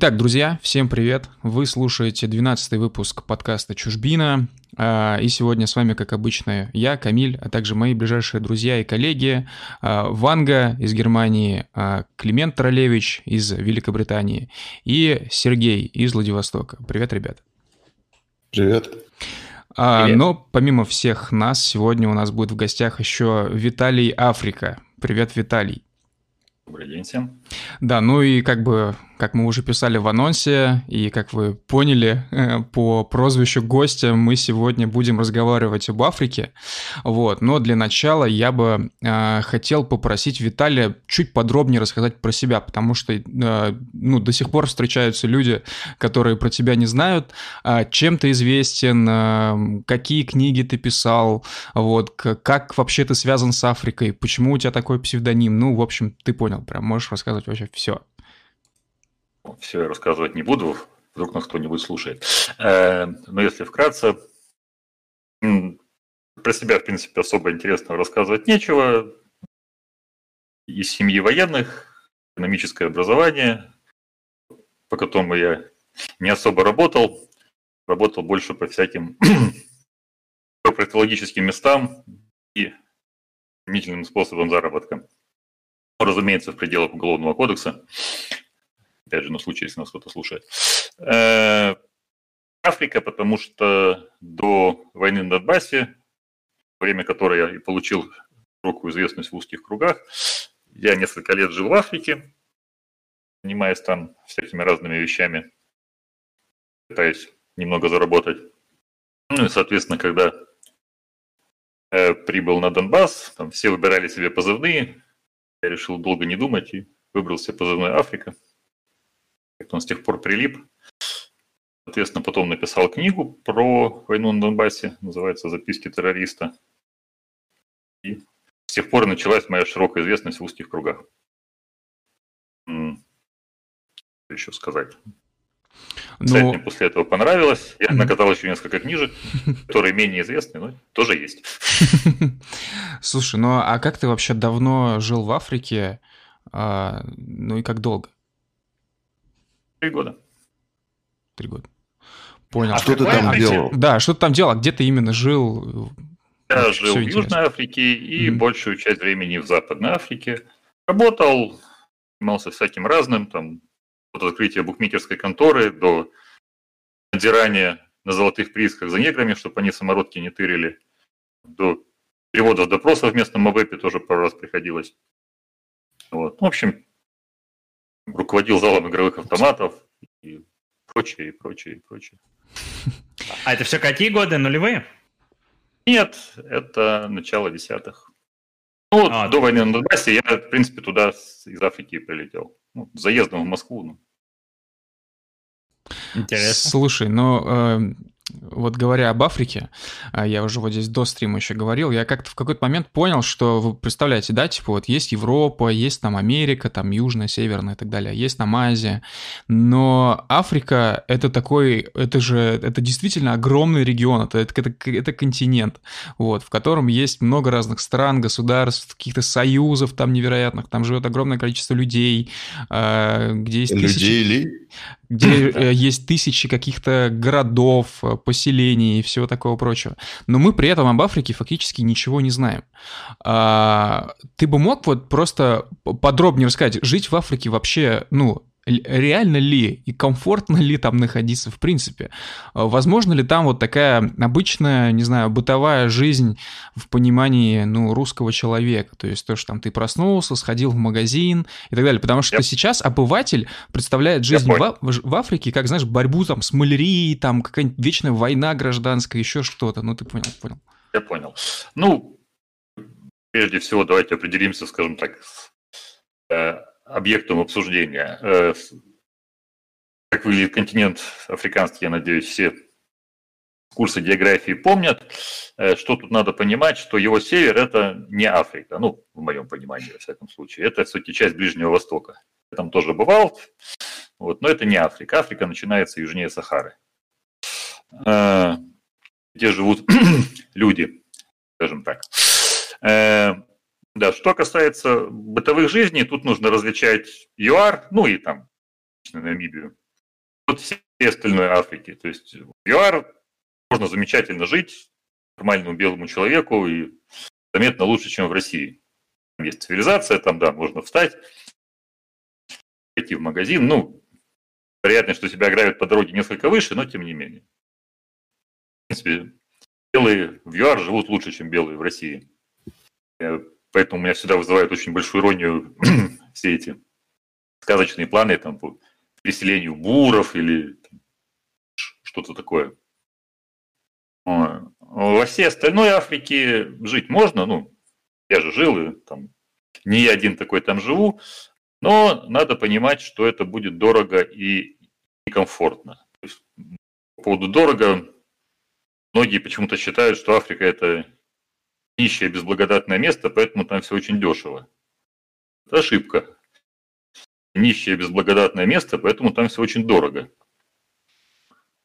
Итак, друзья, всем привет! Вы слушаете 12 выпуск подкаста «Чужбина». А, и сегодня с вами, как обычно, я, Камиль, а также мои ближайшие друзья и коллеги а, Ванга из Германии, а, Климент Тролевич из Великобритании и Сергей из Владивостока. Привет, ребят! Привет! Привет. Но помимо всех нас, сегодня у нас будет в гостях еще Виталий Африка. Привет, Виталий! Добрый день всем. Да, ну и как бы как мы уже писали в анонсе, и как вы поняли э, по прозвищу гостя, мы сегодня будем разговаривать об Африке. Вот. Но для начала я бы э, хотел попросить Виталия чуть подробнее рассказать про себя, потому что э, ну, до сих пор встречаются люди, которые про тебя не знают. Э, чем ты известен, э, какие книги ты писал, вот, как вообще ты связан с Африкой, почему у тебя такой псевдоним. Ну, в общем, ты понял, прям можешь рассказывать вообще все все я рассказывать не буду, вдруг нас кто-нибудь слушает. Э, но если вкратце, про себя, в принципе, особо интересного рассказывать нечего. Из семьи военных, экономическое образование, по которому я не особо работал, работал больше по всяким профилологическим местам и сомнительным способом заработка. Разумеется, в пределах Уголовного кодекса опять же, на случай, если нас кто-то слушает. Э, Африка, потому что до войны на Донбассе, время которой я и получил широкую известность в узких кругах, я несколько лет жил в Африке, занимаясь там всякими разными вещами, пытаясь немного заработать. Ну и, соответственно, когда э, прибыл на Донбасс, там все выбирали себе позывные, я решил долго не думать и выбрал себе позывной Африка – как он с тех пор прилип. Соответственно, потом написал книгу про войну на Донбассе, называется «Записки террориста». И с тех пор началась моя широкая известность в узких кругах. Что еще сказать? Но... мне после этого понравилось. Я накатал еще несколько книжек, которые менее известны, но тоже есть. Слушай, ну а как ты вообще давно жил в Африке? А, ну и как долго? Три года. Три года. Понял. А что ты там Африке? делал? Да, что ты там делал? Где ты именно жил? Я жил в Южной Африке и mm-hmm. большую часть времени в Западной Африке. Работал, занимался всяким разным, там, от открытия букмекерской конторы до надзирания на золотых приисках за неграми, чтобы они самородки не тырили, до переводов допросов в местном МВЭПе тоже пару раз приходилось. Вот. В общем, руководил залом игровых автоматов и прочее, и прочее, и прочее. А это все какие годы? Нулевые? Нет, это начало десятых. Ну, вот а, до войны на Донбассе я, в принципе, туда из Африки прилетел. Ну, заездом в Москву. Ну. Интересно. Слушай, ну, э, вот говоря об Африке, а, я уже вот здесь до стрима еще говорил, я как-то в какой-то момент понял, что вы представляете, да, типа вот есть Европа, есть там Америка, там Южная, Северная и так далее, есть там Азия, но Африка это такой, это же, это действительно огромный регион, это, это, это, это континент, вот, в котором есть много разных стран, государств, каких-то союзов там невероятных, там живет огромное количество людей, а, где есть людей тысячи... Ли? Где э, есть тысячи каких-то городов, э, поселений и всего такого прочего. Но мы при этом об Африке фактически ничего не знаем. А, ты бы мог вот просто подробнее рассказать, жить в Африке вообще, ну, реально ли и комфортно ли там находиться в принципе? А возможно ли там вот такая обычная, не знаю, бытовая жизнь в понимании, ну, русского человека? То есть то, что там ты проснулся, сходил в магазин и так далее. Потому что yep. сейчас обыватель представляет жизнь в, в Африке как, знаешь, борьбу там с малярией, там какая-нибудь вечная война гражданская, еще что-то. Ну, ты понял, понял. Я понял. Ну, прежде всего, давайте определимся, скажем так, с э, объектом обсуждения. Э, как выглядит континент африканский, я надеюсь, все курсы географии помнят. Э, что тут надо понимать, что его север – это не Африка, ну, в моем понимании, во всяком случае. Это, все-таки часть Ближнего Востока. Я там тоже бывал, вот, но это не Африка. Африка начинается южнее Сахары. Э, где живут люди, скажем так. Да, что касается бытовых жизней, тут нужно различать ЮАР, ну и там Намибию, от всей остальной Африки. То есть в ЮАР можно замечательно жить нормальному белому человеку и заметно лучше, чем в России. Там есть цивилизация, там, да, можно встать, пойти в магазин. Ну, вероятность, что тебя ограбят по дороге несколько выше, но тем не менее. В принципе, белые в ЮАР живут лучше, чем белые в России. Поэтому у меня всегда вызывают очень большую иронию все эти сказочные планы там, по переселению буров или что-то такое. Во всей остальной Африке жить можно, ну, я же жил, и там не я один такой там живу, но надо понимать, что это будет дорого и некомфортно. То есть, по поводу дорого, многие почему-то считают, что Африка – это нищее, безблагодатное место, поэтому там все очень дешево. Это ошибка. Нищее, безблагодатное место, поэтому там все очень дорого.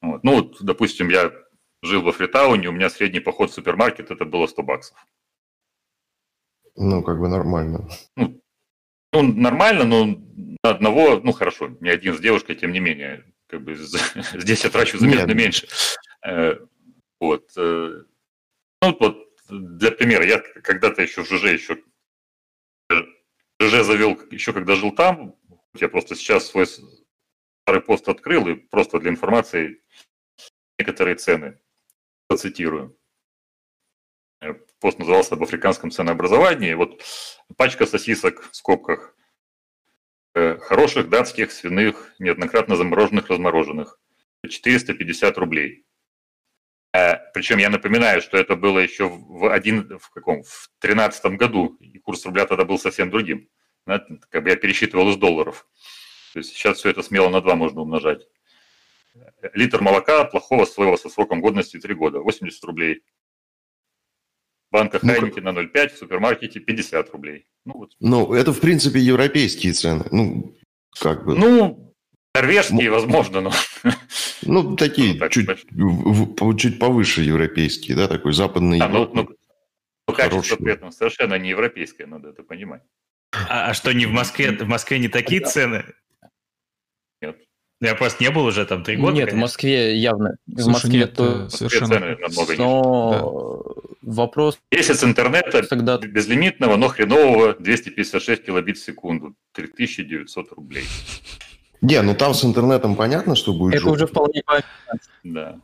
Вот. Ну вот, допустим, я жил во Фритауне, у меня средний поход в супермаркет это было 100 баксов. Ну, как бы нормально. Ну, ну, нормально, но на одного, ну, хорошо, не один с девушкой, тем не менее, как бы здесь я трачу заметно Нет. меньше. Э, вот. Э, ну, вот для примера, я когда-то еще в ЖЖ еще ЖЖ завел еще когда жил там, я просто сейчас свой старый пост открыл и просто для информации некоторые цены процитирую. Э, пост назывался об африканском ценообразовании. Вот пачка сосисок в скобках э, хороших датских свиных, неоднократно замороженных, размороженных. 450 рублей. Э, Причем я напоминаю, что это было еще в, один, в каком, в 13 году, и курс рубля тогда был совсем другим. Как бы я пересчитывал из долларов. То есть сейчас все это смело на 2 можно умножать. Литр молока плохого своего со сроком годности 3 года, 80 рублей. Банка Хайники ну, на 0,5, в супермаркете 50 рублей. Ну, вот. ну, это, в принципе, европейские цены. Ну, как бы. Ну, норвежские, ну, возможно, но... Ну, такие, ну, так, чуть, в, чуть повыше европейские, да, такой западный. А, ну, ну, ну, качество при этом совершенно не европейское, надо это понимать. А, а что, не в Москве, в Москве не такие цены? Нет. Я просто не был уже там три года. Нет, конечно. в Москве явно. В Москве нет, то совершенно. Цены намного но да. вопрос... Месяц интернета тогда... безлимитного, но хренового 256 килобит в секунду. 3900 рублей. Не, ну там с интернетом понятно, что будет Это жопа. уже вполне понятно. Да.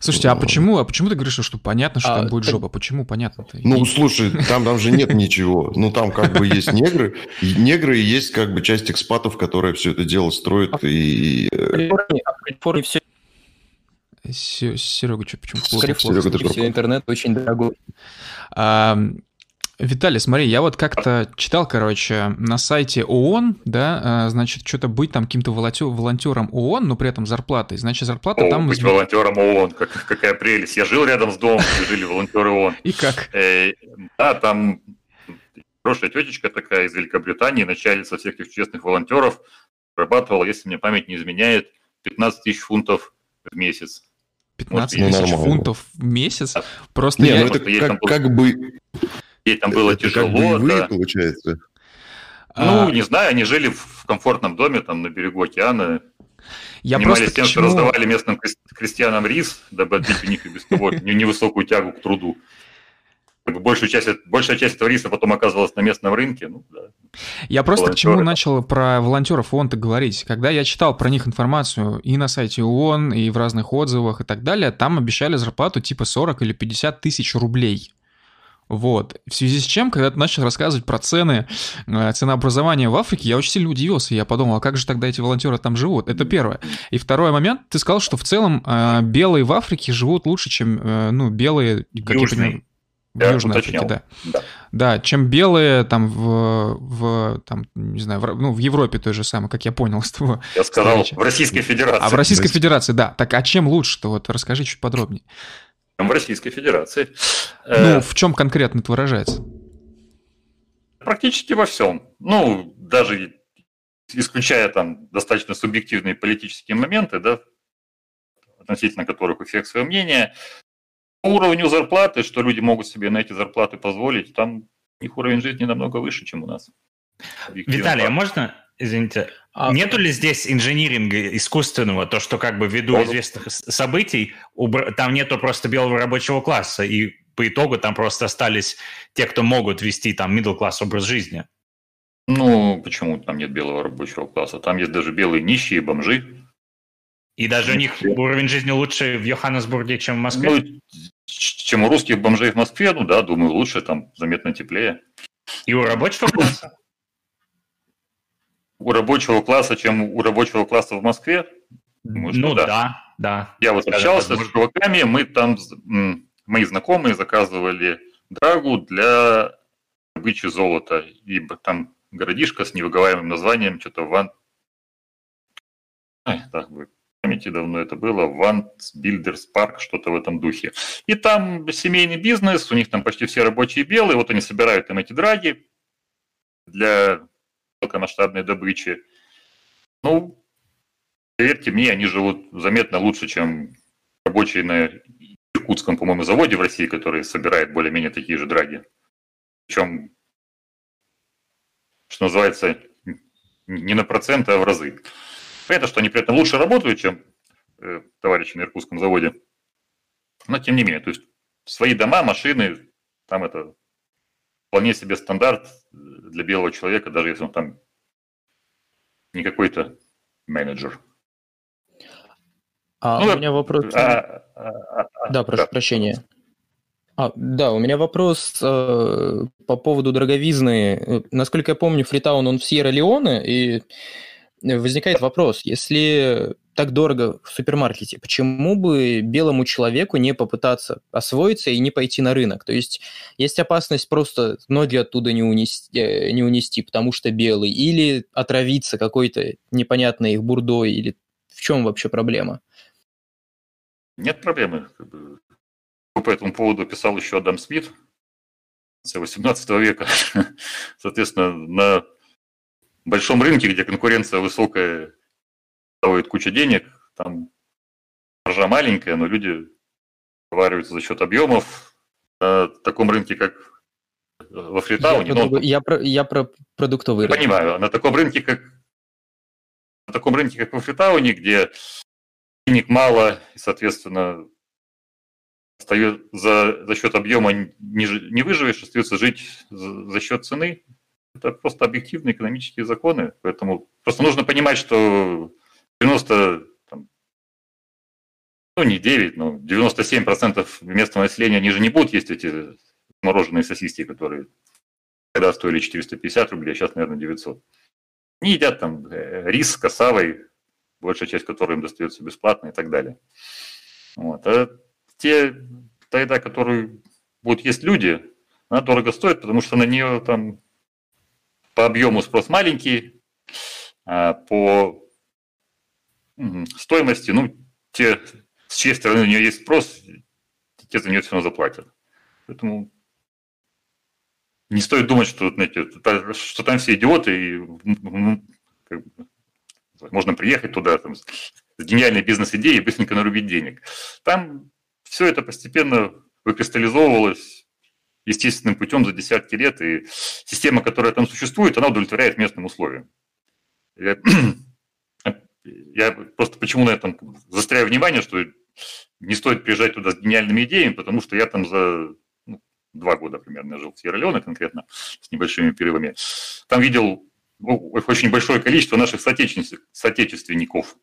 Слушайте, а почему, а почему ты говоришь, что понятно, что а, там будет так... жопа? Почему понятно-то? Ну, слушай, там, там же нет ничего. Ну, там как бы есть негры, и негры и есть как бы часть экспатов, которая все это дело строит. А и... Все Серега, что, почему? Серега, все интернет очень дорогой. Виталий, смотри, я вот как-то читал, короче, на сайте ООН, да, а, значит, что-то быть там каким-то волонтером ООН, но при этом зарплатой. Значит, зарплата О, там... Быть волонтером ООН, как, какая прелесть. Я жил рядом с домом, где жили волонтеры ООН. И как? Э, да, там хорошая тетечка такая из Великобритании, начальница всех этих честных волонтеров, зарабатывала, если мне память не изменяет, 15 тысяч фунтов в месяц. 15 тысяч фунтов в месяц? Просто не, я... ну это как, как бы Ей там было это тяжело. Как боевые, да. получается? Ну, а... не знаю, они жили в комфортном доме там на берегу океана. Я Занимались тем, почему... что раздавали местным крестьянам рис, дабы отбить у них и без того невысокую тягу к труду. Большую часть, большая часть этого риса потом оказывалась на местном рынке. Ну, да. Я просто волонтеры. к чему начал про волонтеров ООН говорить. Когда я читал про них информацию и на сайте ООН, и в разных отзывах и так далее, там обещали зарплату типа 40 или 50 тысяч рублей. Вот. В связи с чем, когда ты начал рассказывать про цены, э, ценообразования в Африке, я очень сильно удивился. Я подумал, а как же тогда эти волонтеры там живут? Это первое. И второй момент, ты сказал, что в целом э, белые в Африке живут лучше, чем, э, ну, белые... Как Южные. в Южной Африке, да. да. Да, чем белые там в, в там, не знаю, в, ну, в Европе той же самой, как я понял с того. Я сказал, встречи. в Российской Федерации. А в Российской Федерации, да. Так, а чем лучше-то? Вот расскажи чуть подробнее в Российской Федерации. Ну, э, в чем конкретно это выражается? Практически во всем. Ну, даже исключая там достаточно субъективные политические моменты, да, относительно которых у всех свое мнение, по уровню зарплаты, что люди могут себе на эти зарплаты позволить, там их уровень жизни намного выше, чем у нас. Виталий, а можно, извините, а... нету ли здесь инжиниринга искусственного, то, что как бы ввиду Он... известных событий там нету просто белого рабочего класса, и по итогу там просто остались те, кто могут вести там middle class образ жизни? Ну, почему там нет белого рабочего класса? Там есть даже белые нищие, бомжи. И даже у них уровень жизни лучше в Йоханнесбурге, чем в Москве? Ну, чем у русских бомжей в Москве, ну да, думаю, лучше, там заметно теплее. И у рабочего класса? У рабочего класса, чем у рабочего класса в Москве? Думаю, ну да. да, да. Я вот общался с чуваками, мы там, мои знакомые заказывали драгу для добычи золота. И там городишко с невыговаемым названием, что-то Ван... Ай, так бы памяти давно это было, Вант Builders Park, что-то в этом духе. И там семейный бизнес, у них там почти все рабочие белые, вот они собирают там эти драги для мелкомасштабной добычи. Ну, поверьте мне, они живут заметно лучше, чем рабочие на Иркутском, по-моему, заводе в России, который собирает более-менее такие же драги. Причем, что называется, не на проценты, а в разы. Понятно, что они при этом лучше работают, чем э, товарищи на Иркутском заводе. Но тем не менее, то есть свои дома, машины, там это вполне себе стандарт для белого человека, даже если он там не какой-то менеджер. А ну, у меня вопрос... А, а, а, да, прошу да. прощения. А, да, у меня вопрос э, по поводу дороговизны. Насколько я помню, Фритаун, он в Сьерра-Леоне, и возникает вопрос, если так дорого в супермаркете, почему бы белому человеку не попытаться освоиться и не пойти на рынок? То есть есть опасность просто ноги оттуда не унести, э, не унести потому что белый, или отравиться какой-то непонятной их бурдой, или в чем вообще проблема? Нет проблемы. По этому поводу писал еще Адам Смит, 18 века. Соответственно, на большом рынке, где конкуренция высокая, стоит куча денег, там маржа маленькая, но люди вариваются за счет объемов. На таком рынке, как во Фритауне... Я, про, я, про, я про продуктовый рынок. Понимаю. На таком рынке, как на таком рынке, как во Фритауне, где денег мало, и, соответственно, остается за, за счет объема не, не выживешь, остается жить за, за счет цены, это просто объективные экономические законы. Поэтому просто нужно понимать, что 90, там, ну не 9, но 97% местного населения, они же не будут есть эти мороженые сосиски, которые тогда стоили 450 рублей, а сейчас, наверное, 900. Не едят там э, рис с косавой, большая часть которой им достается бесплатно и так далее. Вот. А те, та еда, которую будут есть люди, она дорого стоит, потому что на нее там по объему спрос маленький, а по стоимости, ну, те, с чьей стороны у нее есть спрос, те за нее все равно заплатят. Поэтому не стоит думать, что, знаете, что там все идиоты, и как бы, можно приехать туда там, с гениальной бизнес-идеей и быстренько нарубить денег. Там все это постепенно выкристаллизовывалось, естественным путем за десятки лет, и система, которая там существует, она удовлетворяет местным условиям. Я, просто почему на этом застряю внимание, что не стоит приезжать туда с гениальными идеями, потому что я там за ну, два года примерно жил в Сьерра-Леоне конкретно, с небольшими перерывами. Там видел ну, очень большое количество наших соотечественников,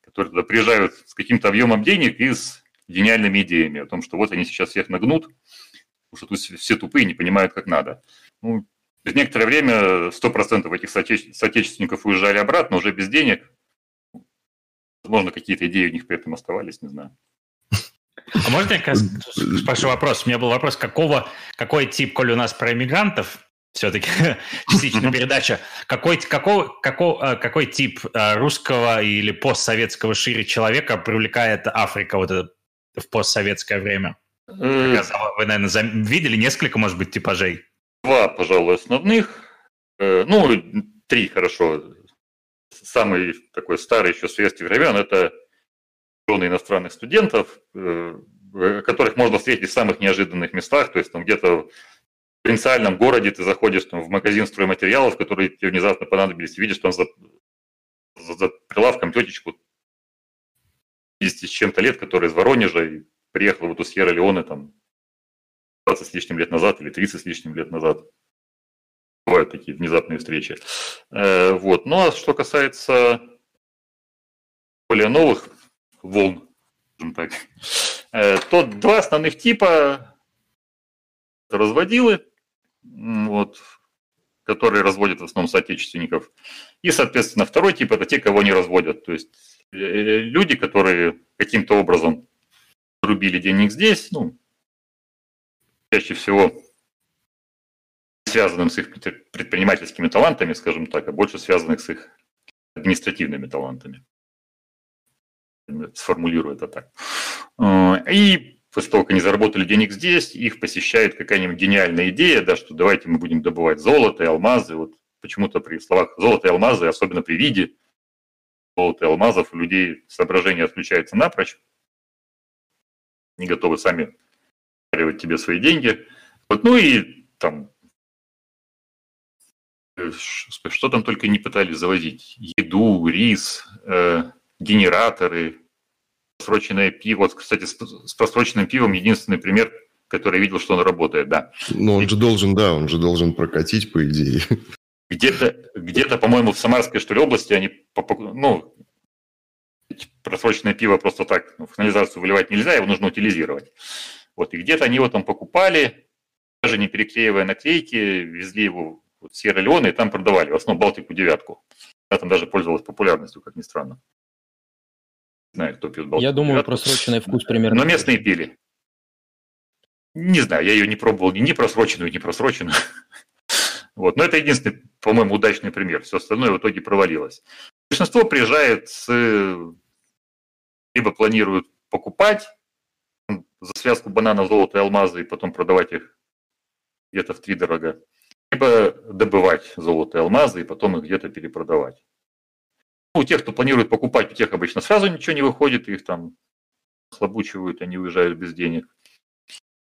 которые туда приезжают с каким-то объемом денег и с гениальными идеями о том, что вот они сейчас всех нагнут, потому что тут все тупые, не понимают, как надо. Ну, через некоторое время 100% этих соотечественников уезжали обратно, уже без денег. Возможно, какие-то идеи у них при этом оставались, не знаю. А можно я спрошу вопрос? У меня был вопрос, какого, какой тип, коли у нас про иммигрантов, все-таки частично передача, какой, какой, какой, какой тип э, русского или постсоветского шире человека привлекает Африка вот это в постсоветское время? Вы, наверное, видели несколько, может быть, типажей? Два, пожалуй, основных. Э, ну, три, хорошо. Самый такой старый еще советский времен – это миллионы иностранных студентов, э, которых можно встретить в самых неожиданных местах, то есть там где-то в провинциальном городе ты заходишь там, в магазин стройматериалов, которые тебе внезапно понадобились, видишь там за, за, за прилавком тетечку 50 с чем-то лет, которая из Воронежа и приехала в эту Сьерра-Леоне там 20 с лишним лет назад или 30 с лишним лет назад. Бывают такие внезапные встречи. Э, вот. Ну а что касается более новых волн, так, э, то два основных типа разводилы, вот, которые разводят в основном соотечественников. И, соответственно, второй тип – это те, кого не разводят. То есть э, люди, которые каким-то образом рубили денег здесь, ну, чаще всего связанным с их предпринимательскими талантами, скажем так, а больше связанных с их административными талантами. Сформулирую это так. Э, и после того, как они заработали денег здесь, их посещает какая-нибудь гениальная идея, да, что давайте мы будем добывать золото и алмазы. Вот почему-то при словах золото и алмазы, особенно при виде золота и алмазов, у людей соображение отключается напрочь. Не готовы сами тебе свои деньги. Вот, ну и там что там только не пытались завозить. Еду, рис, э, генераторы, просроченное пиво. Вот, кстати, с просроченным пивом единственный пример, который я видел, что он работает, да. Но он же должен, да, он же должен прокатить, по идее. Где-то, где-то, по-моему, в Самарской, что ли, области они, ну, просроченное пиво просто так в канализацию выливать нельзя, его нужно утилизировать. Вот, и где-то они его там покупали, даже не переклеивая наклейки, везли его в Сьерра-Леоне и там продавали, в основном Балтику девятку. Она там даже пользовалась популярностью, как ни странно знаю, кто пьет Балтику. Я думаю, просроченный вкус примерно. Но местные пили. Не знаю, я ее не пробовал ни просроченную, ни просроченную. Вот. Но это единственный, по-моему, удачный пример. Все остальное в итоге провалилось. Большинство приезжает с... либо планируют покупать за связку бананов, золота и алмаза и потом продавать их где-то в три дорого, либо добывать золото и алмазы и потом их где-то перепродавать. Ну, у тех, кто планирует покупать, у тех обычно сразу ничего не выходит, их там слабучивают, они уезжают без денег.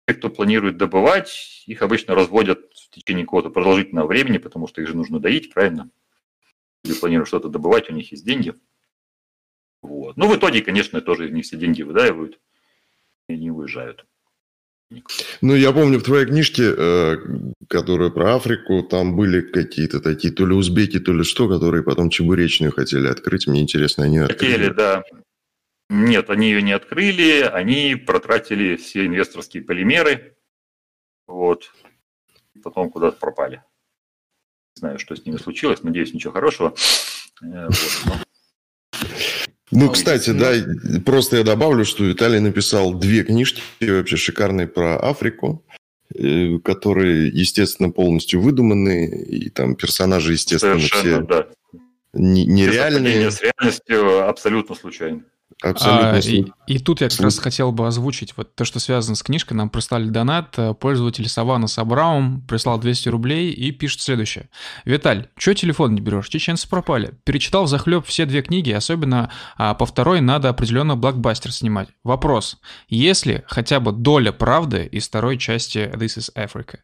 Те, кто планирует добывать, их обычно разводят в течение какого-то продолжительного времени, потому что их же нужно доить, правильно? Или планируют что-то добывать, у них есть деньги. Вот. Ну, в итоге, конечно, тоже из них все деньги выдаивают и не уезжают. Ну, я помню в твоей книжке, э, которая про Африку, там были какие-то такие, то ли узбеки, то ли что, которые потом чебуречную хотели открыть. Мне интересно, они открыли? Хотели, да. Нет, они ее не открыли, они протратили все инвесторские полимеры, вот, потом куда-то пропали. Не знаю, что с ними случилось, надеюсь, ничего хорошего. Э, вот, ну, кстати, да, просто я добавлю, что Виталий написал две книжки вообще шикарные про Африку, э, которые, естественно, полностью выдуманные, и там персонажи, естественно, Совершенно, все да. нереальные. С реальностью абсолютно случайно. Абсолютно. А, и, и тут я как раз хотел бы озвучить вот то, что связано с книжкой. Нам прислали донат. Э, пользователь Савана Сабраум прислал 200 рублей и пишет следующее. Виталь, что телефон не берешь? Чеченцы пропали. Перечитал захлеб все две книги, особенно а, по второй надо определенно блокбастер снимать. Вопрос. Есть ли хотя бы доля правды из второй части This is Africa?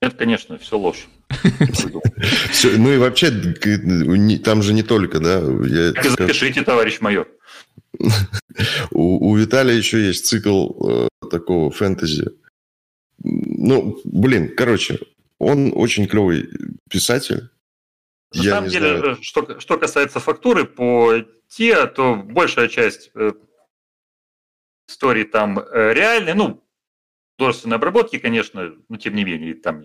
Нет, конечно, все ложь. Ну и вообще, там же не только, да? запишите, товарищ майор. У, у Виталия еще есть цикл э, такого фэнтези. Ну, блин, короче, он очень клевый писатель. На Я самом деле, знаю. что, что касается фактуры, по те, то большая часть э, истории там э, реальные, ну, художественной обработки, конечно, но тем не менее, там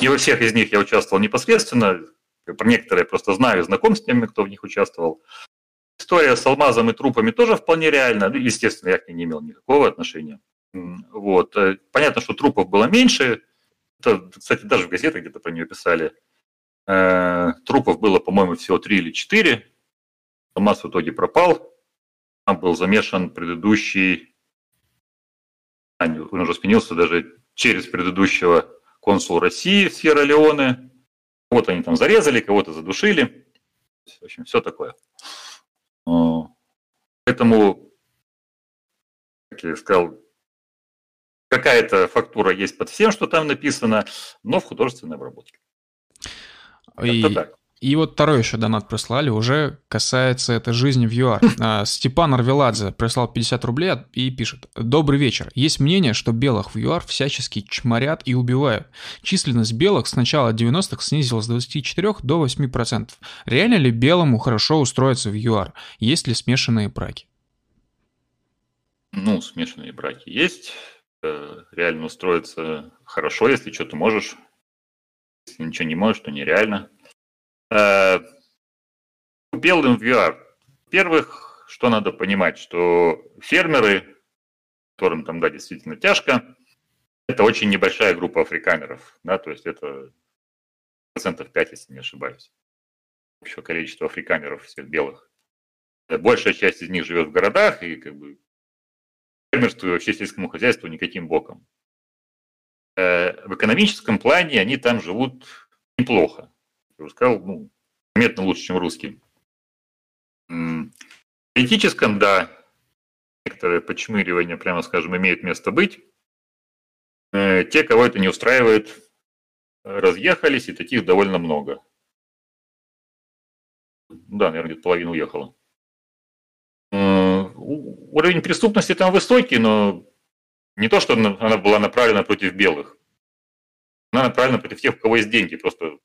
не во всех из них я участвовал непосредственно, про некоторые просто знаю, знаком с теми, кто в них участвовал. История с алмазом и трупами тоже вполне реальна. Ну, естественно, я к ней не имел никакого отношения. Вот. Э, понятно, что трупов было меньше. Это, кстати, даже в газетах где-то про нее писали. Э, трупов было, по-моему, всего три или четыре. Алмаз в итоге пропал. Там был замешан предыдущий... Он уже сменился даже через предыдущего консула России в Сьерра-Леоне. Кого-то они там зарезали, кого-то задушили. В общем, все такое. Поэтому, как я сказал, какая-то фактура есть под всем, что там написано, но в художественной обработке. И, так. И вот второй еще донат прислали, уже касается это жизни в ЮАР. А, Степан Арвеладзе прислал 50 рублей и пишет. Добрый вечер. Есть мнение, что белых в ЮАР всячески чморят и убивают. Численность белых с начала 90-х снизилась с 24 до 8%. Реально ли белому хорошо устроиться в ЮАР? Есть ли смешанные браки? Ну, смешанные браки есть. Э, реально устроиться хорошо, если что-то можешь. Если ничего не можешь, то нереально. Э, белым в VR. Во-первых, что надо понимать, что фермеры, которым там, да, действительно тяжко, это очень небольшая группа африканеров, да, то есть это процентов 5, если не ошибаюсь, общего количества африканеров всех белых. Большая часть из них живет в городах, и как бы фермерству и вообще сельскому хозяйству никаким боком. Э, в экономическом плане они там живут неплохо. Я бы сказал, ну, заметно лучше, чем русские. В политическом, да, некоторые подчмыривания, прямо скажем, имеют место быть. Э, те, кого это не устраивает, разъехались, и таких довольно много. Да, наверное, где-то половина уехала уровень преступности там высокий, но не то, что она была направлена против белых. Она направлена против тех, у кого есть деньги. Просто э,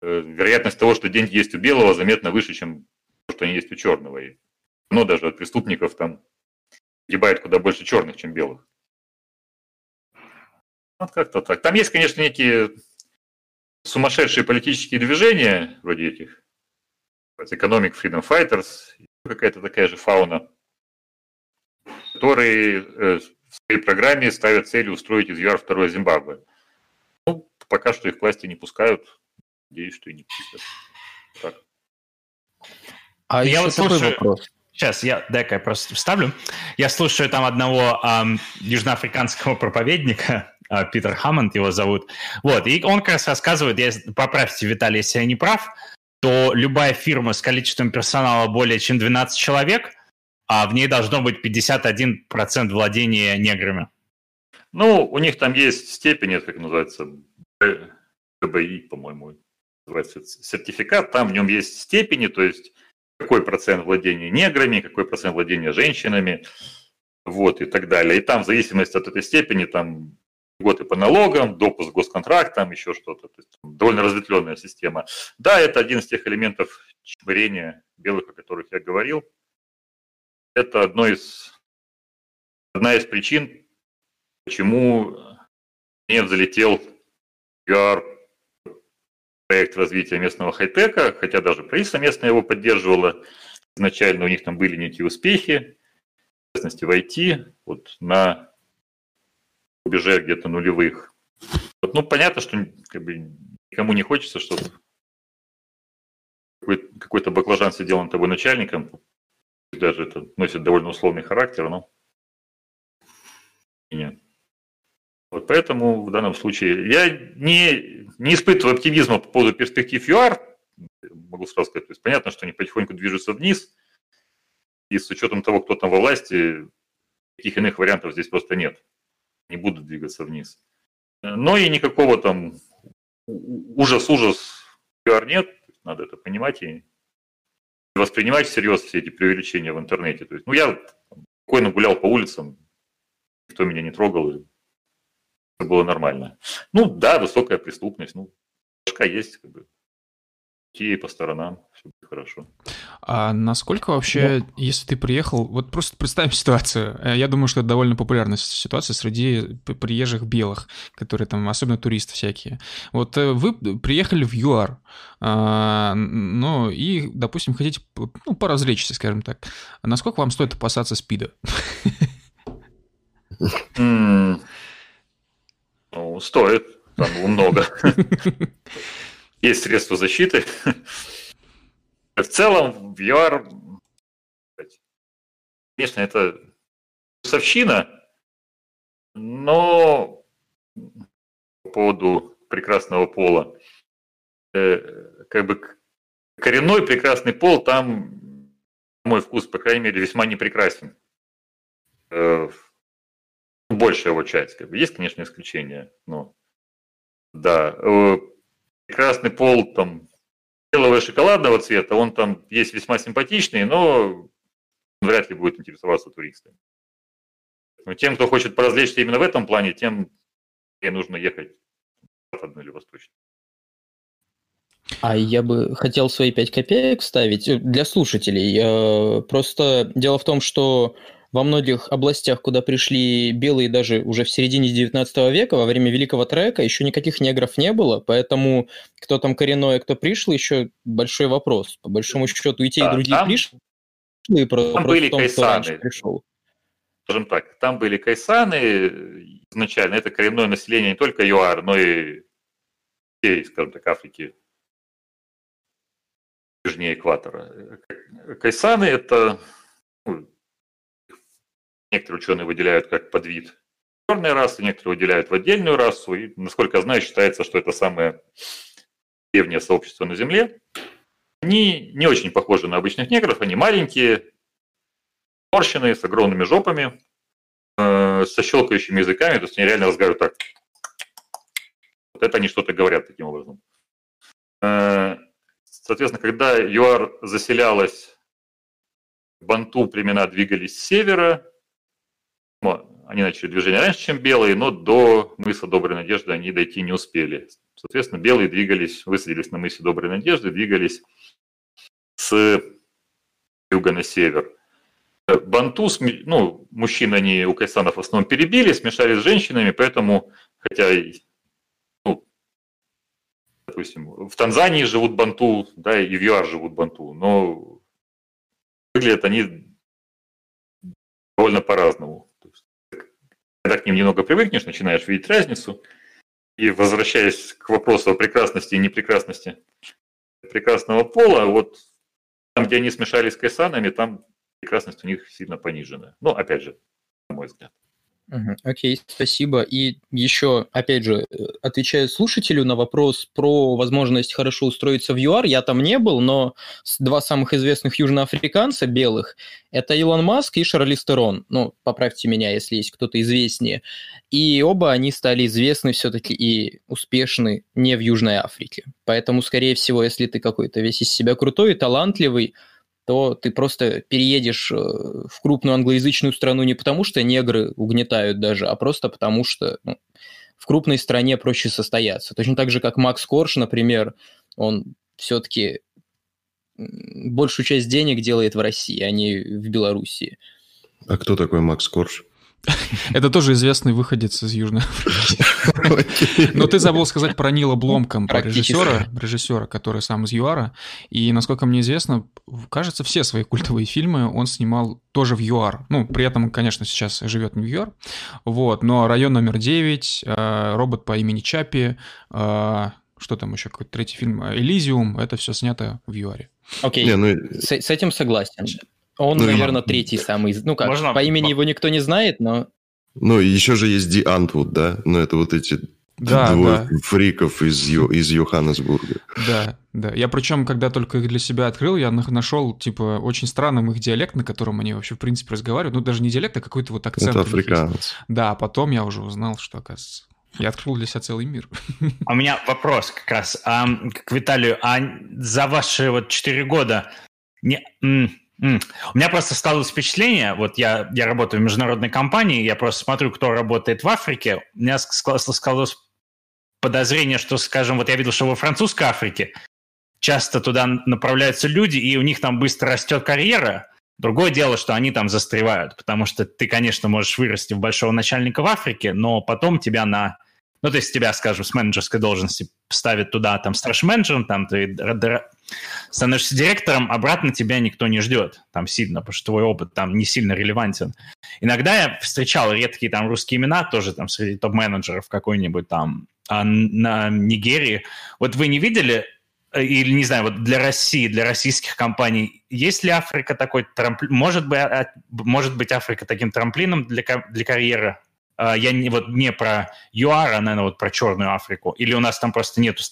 вероятность того, что деньги есть у белого, заметно выше, чем то, что они есть у черного. И но даже от преступников там гибает куда больше черных, чем белых. Вот как-то так. Там есть, конечно, некие сумасшедшие политические движения, вроде этих Economic Freedom Fighters, какая-то такая же фауна, которые э, в своей программе ставят целью устроить из ЮАР второе Зимбабве. Ну, пока что их власти не пускают. Надеюсь, что и не пустят. Так. А я вот слушаю... вопрос. Сейчас, я, дай-ка я просто вставлю. Я слушаю там одного эм, южноафриканского проповедника, э, Питер Хаммонд его зовут. Вот, и он как раз рассказывает, я, поправьте, Виталий, если я не прав, то любая фирма с количеством персонала более чем 12 человек, а в ней должно быть 51% владения неграми. Ну, у них там есть степень, как называется, ББИ, по-моему, называется сертификат, там в нем есть степени, то есть какой процент владения неграми, какой процент владения женщинами, вот, и так далее. И там в зависимости от этой степени, там льготы по налогам, допуск к госконтрактам, еще что-то. То есть, довольно разветвленная система. Да, это один из тех элементов чмырения белых, о которых я говорил. Это одно из, одна из причин, почему не залетел PR проект развития местного хай-тека, хотя даже правительство местное его поддерживало. Изначально у них там были некие успехи, в частности в IT, вот на рубеже где-то нулевых. Вот, ну, понятно, что как бы, никому не хочется, чтобы какой-то баклажан сидел над тобой начальником, даже это носит довольно условный характер, но нет. Вот поэтому в данном случае я не, не испытываю оптимизма по поводу перспектив ЮАР, могу сразу сказать, то есть понятно, что они потихоньку движутся вниз, и с учетом того, кто там во власти, каких иных вариантов здесь просто нет. Не будут двигаться вниз. Но и никакого там ужас-ужас PR нет, надо это понимать и воспринимать всерьез все эти преувеличения в интернете. То есть, ну, я спокойно гулял по улицам, никто меня не трогал, было нормально. Ну, да, высокая преступность, ну, башка есть, как бы, и по сторонам, все будет хорошо. А насколько вообще, ну, если ты приехал, вот просто представим ситуацию, э, я думаю, что это довольно популярная ситуация среди приезжих белых, которые там, особенно туристы всякие. Вот э, вы приехали в ЮАР, а, ну и, допустим, хотите ну, поразвлечься, скажем так. Насколько вам стоит опасаться СПИДа? Ну, стоит, там много. есть средства защиты. В целом, VR, конечно, это совщина, но по поводу прекрасного пола, э, как бы коренной прекрасный пол там, мой вкус, по крайней мере, весьма непрекрасен. Э, большая его часть. Есть, конечно, исключения, но да. Э, красный пол там белого и шоколадного цвета, он там есть весьма симпатичный, но вряд ли будет интересоваться туристами. Но тем, кто хочет поразвлечься именно в этом плане, тем нужно ехать в западную или восточную. А я бы хотел свои 5 копеек ставить э, для слушателей. Э, просто дело в том, что во многих областях, куда пришли белые даже уже в середине 19 века, во время Великого Трека, еще никаких негров не было, поэтому кто там коренной, а кто пришел, еще большой вопрос. По большому счету и те, и другие там, пришли. И про, там были том, кайсаны. Пришел. Скажем так, там были кайсаны изначально, это коренное население не только ЮАР, но и всей, скажем так, Африки южнее экватора. Кайсаны – это ну, некоторые ученые выделяют как подвид черной расы, некоторые выделяют в отдельную расу. И, насколько я знаю, считается, что это самое древнее сообщество на Земле. Они не очень похожи на обычных негров, они маленькие, морщенные, с огромными жопами, э, со щелкающими языками, то есть они реально разговаривают так. Вот это они что-то говорят таким образом. Э, Соответственно, когда ЮАР заселялась, банту племена двигались с севера, они начали движение раньше, чем белые, но до мыса Доброй Надежды они дойти не успели. Соответственно, белые двигались, высадились на мысе Доброй Надежды, двигались с юга на север. Банту, ну, мужчин они у кайсанов в основном перебили, смешались с женщинами, поэтому, хотя допустим, в Танзании живут банту, да, и в ЮАР живут банту, но выглядят они довольно по-разному. Когда к ним немного привыкнешь, начинаешь видеть разницу, и возвращаясь к вопросу о прекрасности и непрекрасности прекрасного пола, вот там, где они смешались с кайсанами, там прекрасность у них сильно понижена. Ну, опять же, на мой взгляд. Окей, okay, спасибо. И еще, опять же, отвечая слушателю на вопрос про возможность хорошо устроиться в ЮАР, я там не был, но два самых известных южноафриканца белых – это Илон Маск и Шарли Стерон. Ну, поправьте меня, если есть кто-то известнее. И оба они стали известны все-таки и успешны не в Южной Африке. Поэтому, скорее всего, если ты какой-то весь из себя крутой и талантливый, то ты просто переедешь э, в крупную англоязычную страну не потому, что негры угнетают даже, а просто потому, что ну, в крупной стране проще состояться. Точно так же, как Макс Корж, например, он все-таки большую часть денег делает в России, а не в Белоруссии. А кто такой Макс Корж? Это тоже известный выходец из Южной Африки. Но ты забыл сказать про Нила Бломкомпа, режиссера, режиссера, который сам из ЮАРа. И, насколько мне известно, кажется, все свои культовые фильмы он снимал тоже в ЮАР. Ну, при этом, конечно, сейчас живет не в ЮАР. Вот, но район номер 9, э, робот по имени Чапи, э, что там еще, какой-то третий фильм, Элизиум, это все снято в ЮАРе. Окей, okay. ну... с, с этим согласен. Он, ну, наверное, третий самый... Ну как, Можно... по имени его никто не знает, но... Ну, еще же есть Ди Антвуд, да? Ну, это вот эти да, двое да. фриков из, из Йоханнесбурга. Да, да. Я причем, когда только их для себя открыл, я нашел, типа, очень странным их диалект, на котором они вообще, в принципе, разговаривают. Ну, даже не диалект, а какой-то вот акцент. Это африканец. Да, потом я уже узнал, что, оказывается, я открыл для себя целый мир. А у меня вопрос как раз а, к Виталию. А за ваши вот четыре года не, У меня просто стало впечатление, вот я, я работаю в международной компании, я просто смотрю, кто работает в Африке, у меня сказалось подозрение, что, скажем, вот я видел, что во французской Африке часто туда направляются люди, и у них там быстро растет карьера. Другое дело, что они там застревают, потому что ты, конечно, можешь вырасти в большого начальника в Африке, но потом тебя на ну, то есть тебя, скажем, с менеджерской должности ставят туда, там, старш-менеджером, там, ты становишься директором, обратно тебя никто не ждет там сильно, потому что твой опыт там не сильно релевантен. Иногда я встречал редкие там русские имена, тоже там среди топ-менеджеров какой-нибудь там а на Нигерии. Вот вы не видели, э, или, не знаю, вот для России, для российских компаний, есть ли Африка такой трамплин, может быть, а, может быть Африка таким трамплином для, для карьеры а, я не, вот не про ЮАР, а, наверное, вот про Черную Африку. Или у нас там просто нету,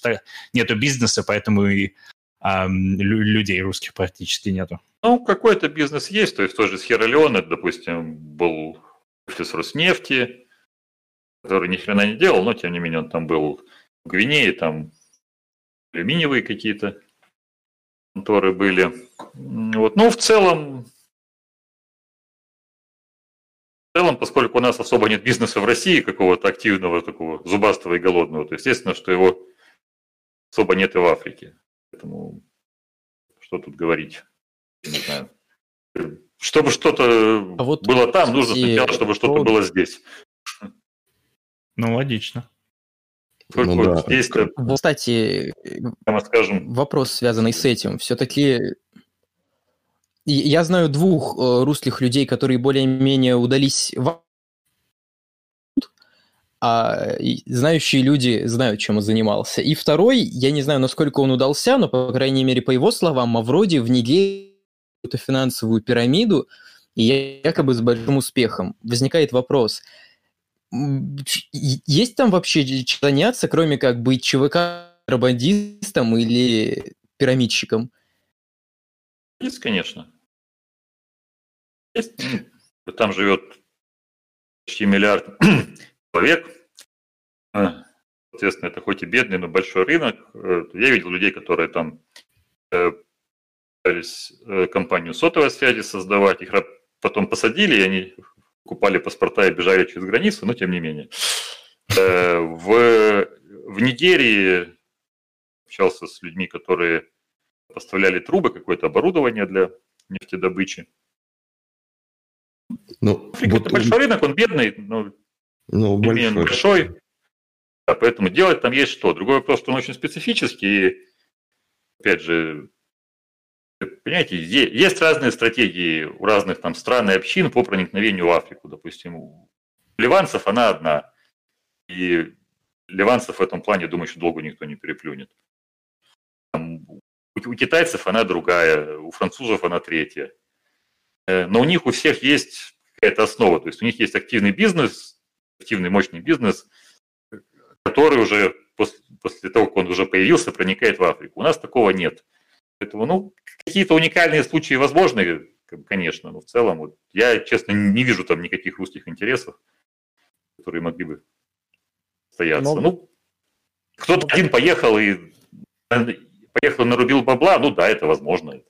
нету бизнеса, поэтому и а, людей русских практически нету. Ну, какой-то бизнес есть. То есть тоже с Хералеона, допустим, был офис Роснефти, который ни хрена не делал, но тем не менее он там был в Гвинее, там алюминиевые какие-то конторы были. Вот. Ну, в целом, в целом, поскольку у нас особо нет бизнеса в России, какого-то активного, такого зубастого и голодного, то естественно, что его особо нет и в Африке. Поэтому что тут говорить? Не знаю. Чтобы что-то а вот было там, нужно сначала, чтобы что-то было здесь. Ну, логично. ну, да. здесь Кстати, прямо скажем... вопрос, связанный с этим. Все-таки я знаю двух э, русских людей, которые более-менее удались в а знающие люди знают, чем он занимался. И второй, я не знаю, насколько он удался, но, по крайней мере, по его словам, Мавроди в неделю эту финансовую пирамиду, и якобы с большим успехом. Возникает вопрос, есть там вообще заняться, кроме как быть ЧВК-контрабандистом или пирамидщиком? Есть, конечно. Есть. Там живет почти миллиард человек. А, соответственно, это хоть и бедный, но большой рынок. Э, я видел людей, которые там э, пытались э, компанию сотовой связи создавать, их потом посадили, и они купали паспорта и бежали через границу, но тем не менее. В, в Нигерии общался с людьми, которые поставляли трубы, какое-то оборудование для нефтедобычи. Ну, Африка вот, это большой рынок, он бедный, но ну, большой. большой. Да, поэтому делать там есть что. Другой вопрос, что он очень специфический. И, опять же, понимаете, есть разные стратегии у разных там стран и общин по проникновению в Африку. Допустим, у ливанцев она одна. И ливанцев в этом плане, думаю, еще долго никто не переплюнет. Там, у китайцев она другая, у французов она третья. Э, но у них у всех есть какая-то основа. То есть у них есть активный бизнес, активный, мощный бизнес, который уже после, после того, как он уже появился, проникает в Африку. У нас такого нет. Поэтому, ну, какие-то уникальные случаи возможны, конечно, но в целом вот, я, честно, не вижу там никаких русских интересов, которые могли бы стояться. Но... Ну, кто-то один поехал и поехал и нарубил бабла, ну да, это возможно.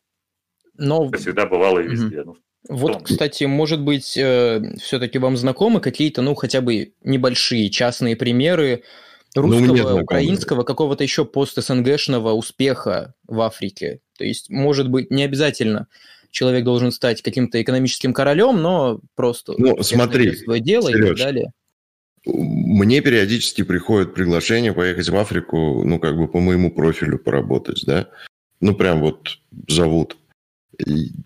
Но... Это всегда бывало и везде. Угу. Вот, кстати, может быть, э, все-таки вам знакомы какие-то, ну, хотя бы небольшие частные примеры ну, русского, ну, украинского, какого-то еще пост-СНГшного успеха в Африке? То есть, может быть, не обязательно человек должен стать каким-то экономическим королем, но просто ну, смотри, свое дело Сереж, и так далее. Мне периодически приходят приглашения поехать в Африку, ну, как бы по моему профилю поработать, да? Ну, прям вот зовут.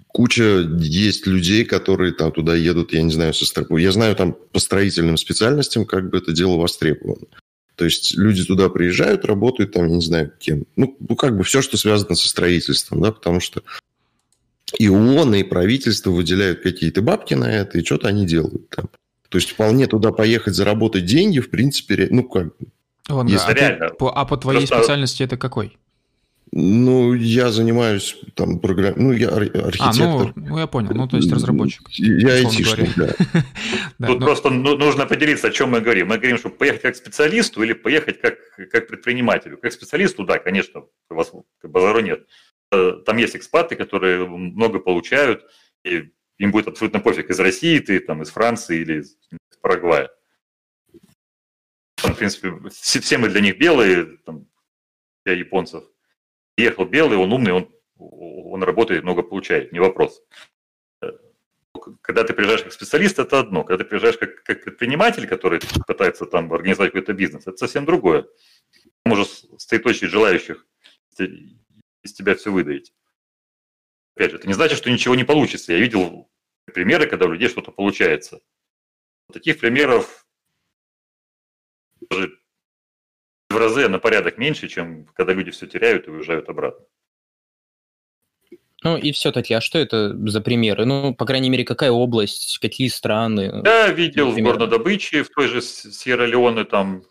Куча есть людей, которые там туда едут, я не знаю, со строп... Я знаю там по строительным специальностям, как бы это дело востребовано. То есть люди туда приезжают, работают там, я не знаю, кем. Ну, ну, как бы все, что связано со строительством, да, потому что и ООН, и правительство выделяют какие-то бабки на это, и что-то они делают там. То есть вполне туда поехать заработать деньги, в принципе, ну как Вон, Если... а, ты, по, а по твоей Просто... специальности это какой? Ну, я занимаюсь там программ... Ну, я архитектор. А, ну, ну, я понял. Ну, то есть разработчик. Я айтишник, да. Тут просто ну, нужно поделиться, о чем мы говорим. Мы говорим, что поехать как специалисту или поехать как, как предпринимателю. Как специалисту, да, конечно, у вас базару нет. Э, там есть экспаты, которые много получают, и им будет абсолютно пофиг, из России ты, там, из Франции или из Парагвая. Там, в принципе, все мы для них белые, там, для японцев – Ехал белый, он умный, он, он работает, много получает, не вопрос. Когда ты приезжаешь как специалист, это одно. Когда ты приезжаешь как, как предприниматель, который пытается там организовать какой-то бизнес, это совсем другое. Там уже стоит очередь желающих из тебя все выдавить. Опять же, это не значит, что ничего не получится. Я видел примеры, когда у людей что-то получается. Таких примеров даже в разы на порядок меньше, чем когда люди все теряют и уезжают обратно. Ну и все-таки, а что это за примеры? Ну, по крайней мере, какая область, какие страны? Я видел например? в горнодобыче, в той же Сьерра-Леоне там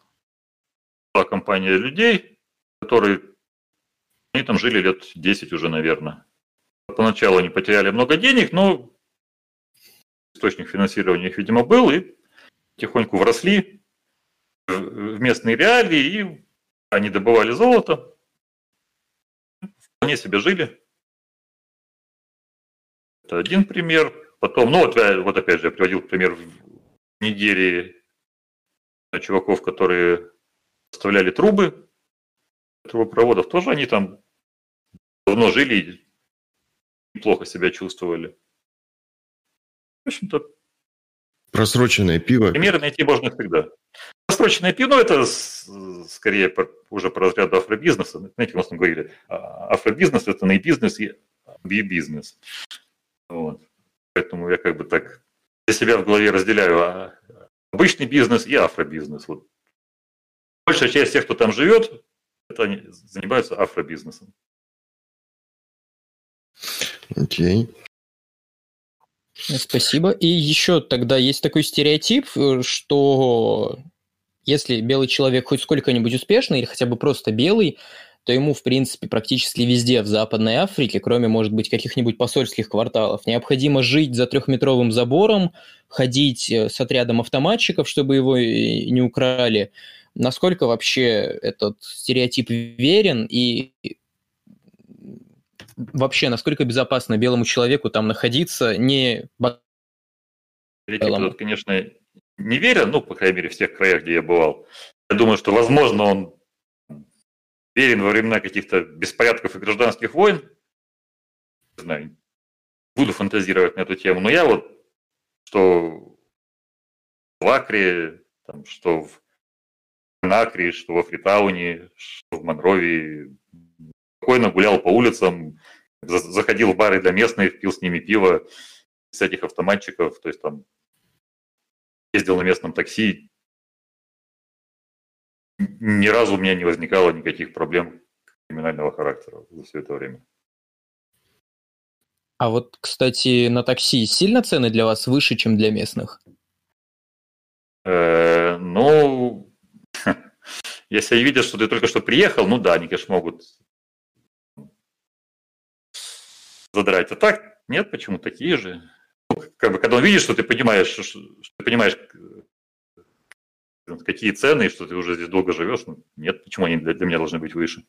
была компания людей, которые они там жили лет 10 уже, наверное. Поначалу они потеряли много денег, но источник финансирования их, видимо, был, и потихоньку вросли, в местные реалии, и они добывали золото, вполне себе жили. Это один пример. Потом, ну вот, вот опять же, я приводил пример в Нигерии чуваков, которые вставляли трубы трубопроводов, тоже они там давно жили и неплохо себя чувствовали. В общем-то, Просроченное пиво. Примеры найти можно всегда. Просроченное пиво, ну, это скорее уже по разряду афробизнеса. Знаете, у нас там говорили, а, афробизнес – это не бизнес и би-бизнес. Вот. Поэтому я как бы так для себя в голове разделяю а, обычный бизнес и афробизнес. Вот. Большая часть тех, кто там живет, это они занимаются афробизнесом. Окей. Okay. Спасибо. И еще тогда есть такой стереотип, э, что если белый человек хоть сколько-нибудь успешный или хотя бы просто белый, то ему, в принципе, практически везде в Западной Африке, кроме, может быть, каких-нибудь посольских кварталов, необходимо жить за трехметровым забором, ходить э, с отрядом автоматчиков, чтобы его не украли. Насколько вообще этот стереотип верен и вообще, насколько безопасно белому человеку там находиться, не... Тут, конечно, не веря, ну, по крайней мере, в тех краях, где я бывал. Я думаю, что, возможно, он верен во времена каких-то беспорядков и гражданских войн. Не знаю, буду фантазировать на эту тему. Но я вот, что в Акре, там, что в Накре, что во Фритауне, что в Монровии, спокойно гулял по улицам, заходил в бары для местных, пил с ними пиво этих автоматчиков, то есть там ездил на местном такси. Ни разу у меня не возникало никаких проблем криминального характера за все это время. А вот, кстати, на такси сильно цены для вас выше, чем для местных? Э, ну, если они видят, что ты только что приехал, ну да, они, конечно, могут задрать. А так, нет, почему такие же? Как бы, когда он видит, что ты понимаешь, что, что ты понимаешь, какие цены, и что ты уже здесь долго живешь, ну, нет, почему они для, для меня должны быть выше?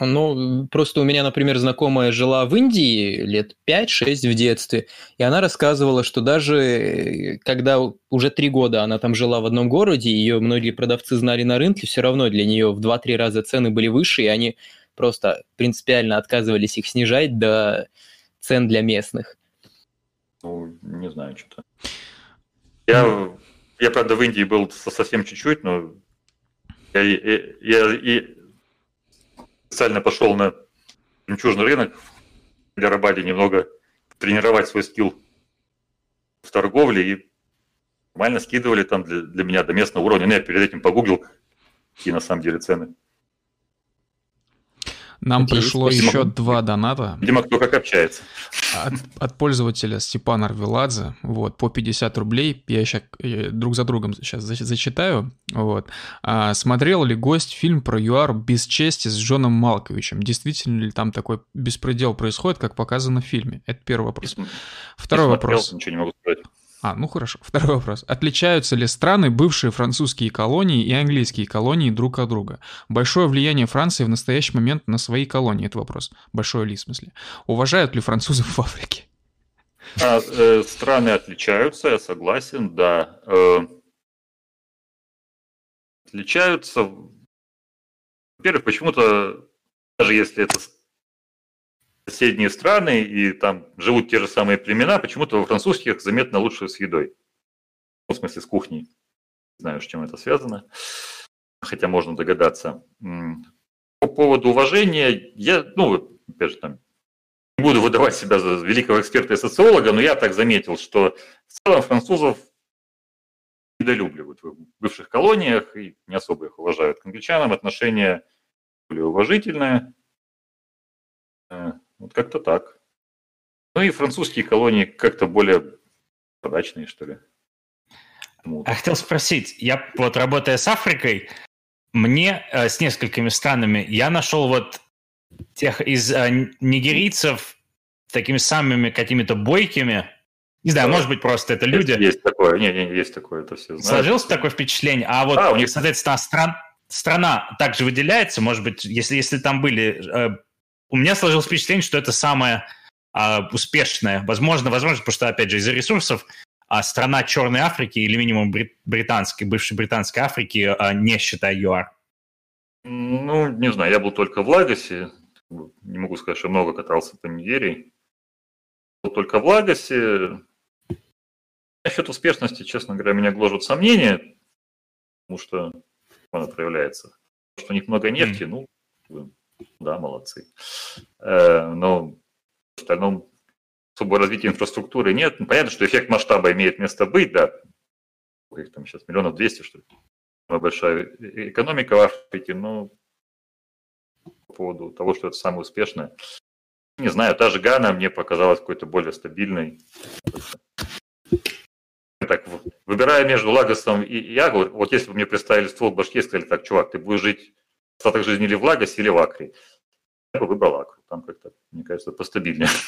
Ну, просто у меня, например, знакомая жила в Индии лет 5-6 в детстве, и она рассказывала, что даже э, когда уже три года она там жила в одном городе, ее многие продавцы знали на рынке, все равно для нее в 2-3 раза цены были выше, и они просто принципиально отказывались их снижать до цен для местных. Ну, не знаю, что-то. Я, я, правда, в Индии был совсем чуть-чуть, но я, я, я, я специально пошел на жемчужный рынок в Лярабаде немного тренировать свой скилл в торговле и нормально скидывали там для, для меня до местного уровня. Но ну, я перед этим погуглил, какие на самом деле цены. Нам Это пришло еще два доната. Видимо, кто как общается. От, от пользователя Степана Арвеладзе, вот, по 50 рублей. Я сейчас э, друг за другом сейчас зачитаю. Вот. А, смотрел ли гость фильм про ЮАР без чести с Джоном Малковичем? Действительно ли там такой беспредел происходит, как показано в фильме? Это первый вопрос. Второй не смотрел, вопрос. Ничего не могу сказать. А, ну хорошо. Второй вопрос. Отличаются ли страны, бывшие французские колонии и английские колонии друг от друга? Большое влияние Франции в настоящий момент на свои колонии? Это вопрос. Большое ли в смысле? Уважают ли французов в Африке? А, э, страны отличаются, я согласен, да. Э, отличаются. Во-первых, почему-то, даже если это соседние страны, и там живут те же самые племена, почему-то во французских заметно лучше с едой. Ну, в смысле, с кухней. Не знаю, с чем это связано, хотя можно догадаться. По поводу уважения, я, ну, опять же, там, не буду выдавать себя за великого эксперта и социолога, но я так заметил, что в целом французов недолюбливают в бывших колониях и не особо их уважают. К англичанам отношение более уважительное, э, вот как-то так. Ну и французские колонии как-то более подачные, что ли. А хотел спросить, я вот работая с Африкой, мне э, с несколькими странами, я нашел вот тех из э, нигерийцев такими самыми какими-то бойкими, Не знаю, может быть, просто это люди. Есть, есть такое, не, не, есть такое, это все знают. Сложилось такое впечатление, а вот, а, у них... соответственно, стран, страна также выделяется, может быть, если, если там были... Э, у меня сложилось впечатление, что это самое э, успешное, возможно, возможно, потому что, опять же, из-за ресурсов, а страна Черной Африки или минимум британской, бывшей британской Африки, э, не считая ЮАР. Ну, не знаю, я был только в Лагосе, не могу сказать, что много катался по неделе. Был только в Лагосе. Насчет успешности, честно говоря, меня гложут сомнения, потому что она проявляется. Что у них много нефти, mm. ну, да, молодцы. Э, но в остальном особого развития инфраструктуры нет. Ну, понятно, что эффект масштаба имеет место быть, да. Их там сейчас миллионов двести, что ли. Большая экономика в Африке, но по поводу того, что это самое успешное. Не знаю, та же Гана мне показалась какой-то более стабильной. Так, выбирая между Лагосом и Ягу, вот если бы мне представили ствол башки и сказали, так, чувак, ты будешь жить остаток жизни или в Лагосе, или в Акре, я бы выбрал Акру. Там как-то, мне кажется, постабильнее.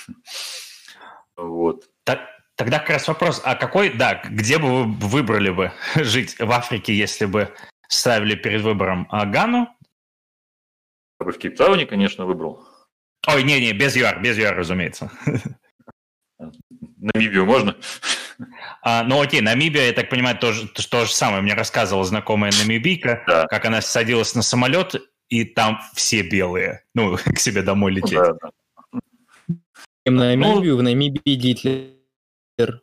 Вот. Так, тогда как раз вопрос, а какой, да, где бы вы выбрали бы жить в Африке, если бы ставили перед выбором а, Гану я бы в Кейптауне, конечно, выбрал. Ой, не-не, без ЮАР, без ЮАР, разумеется. Намибию можно? А, ну окей, Намибия, я так понимаю, то же, то же самое. Мне рассказывала знакомая намибийка, да. как она садилась на самолет, и там все белые, ну, к себе домой лететь. Да, да. В Намибию, в Намибии Гитлер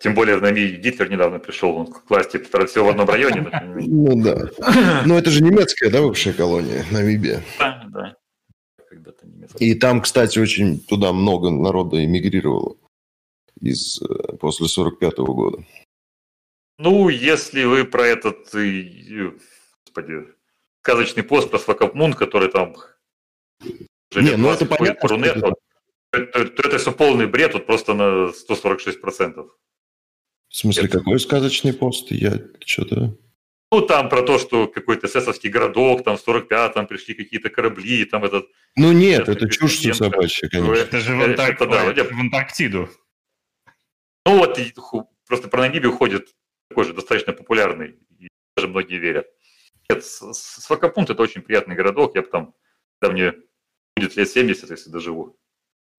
тем более в Намибии Гитлер недавно пришел он к власти, все в одном районе. Ну да. Но это же немецкая, да, бывшая колония, Намибия? Да, да. И там, кстати, очень туда много народа эмигрировало из, э, после 45 -го года. Ну, если вы про этот, господи, сказочный пост про Свакопмун, который там... Не, ну это понятно. Рунету, то, то это все полный бред, вот просто на 146%. В смысле, это... какой сказочный пост? Я что-то... Ну, там про то, что какой-то эсэсовский городок, там в 45-м пришли какие-то корабли, там этот... Ну нет, это чушь собачья, конечно. Это же в, Антарк... это, да, в Антарктиду. Ну вот, просто про Намибию ходит такой же достаточно популярный, и даже многие верят. Нет, Свакопунт это очень приятный городок, я бы там, когда мне будет лет 70, если доживу,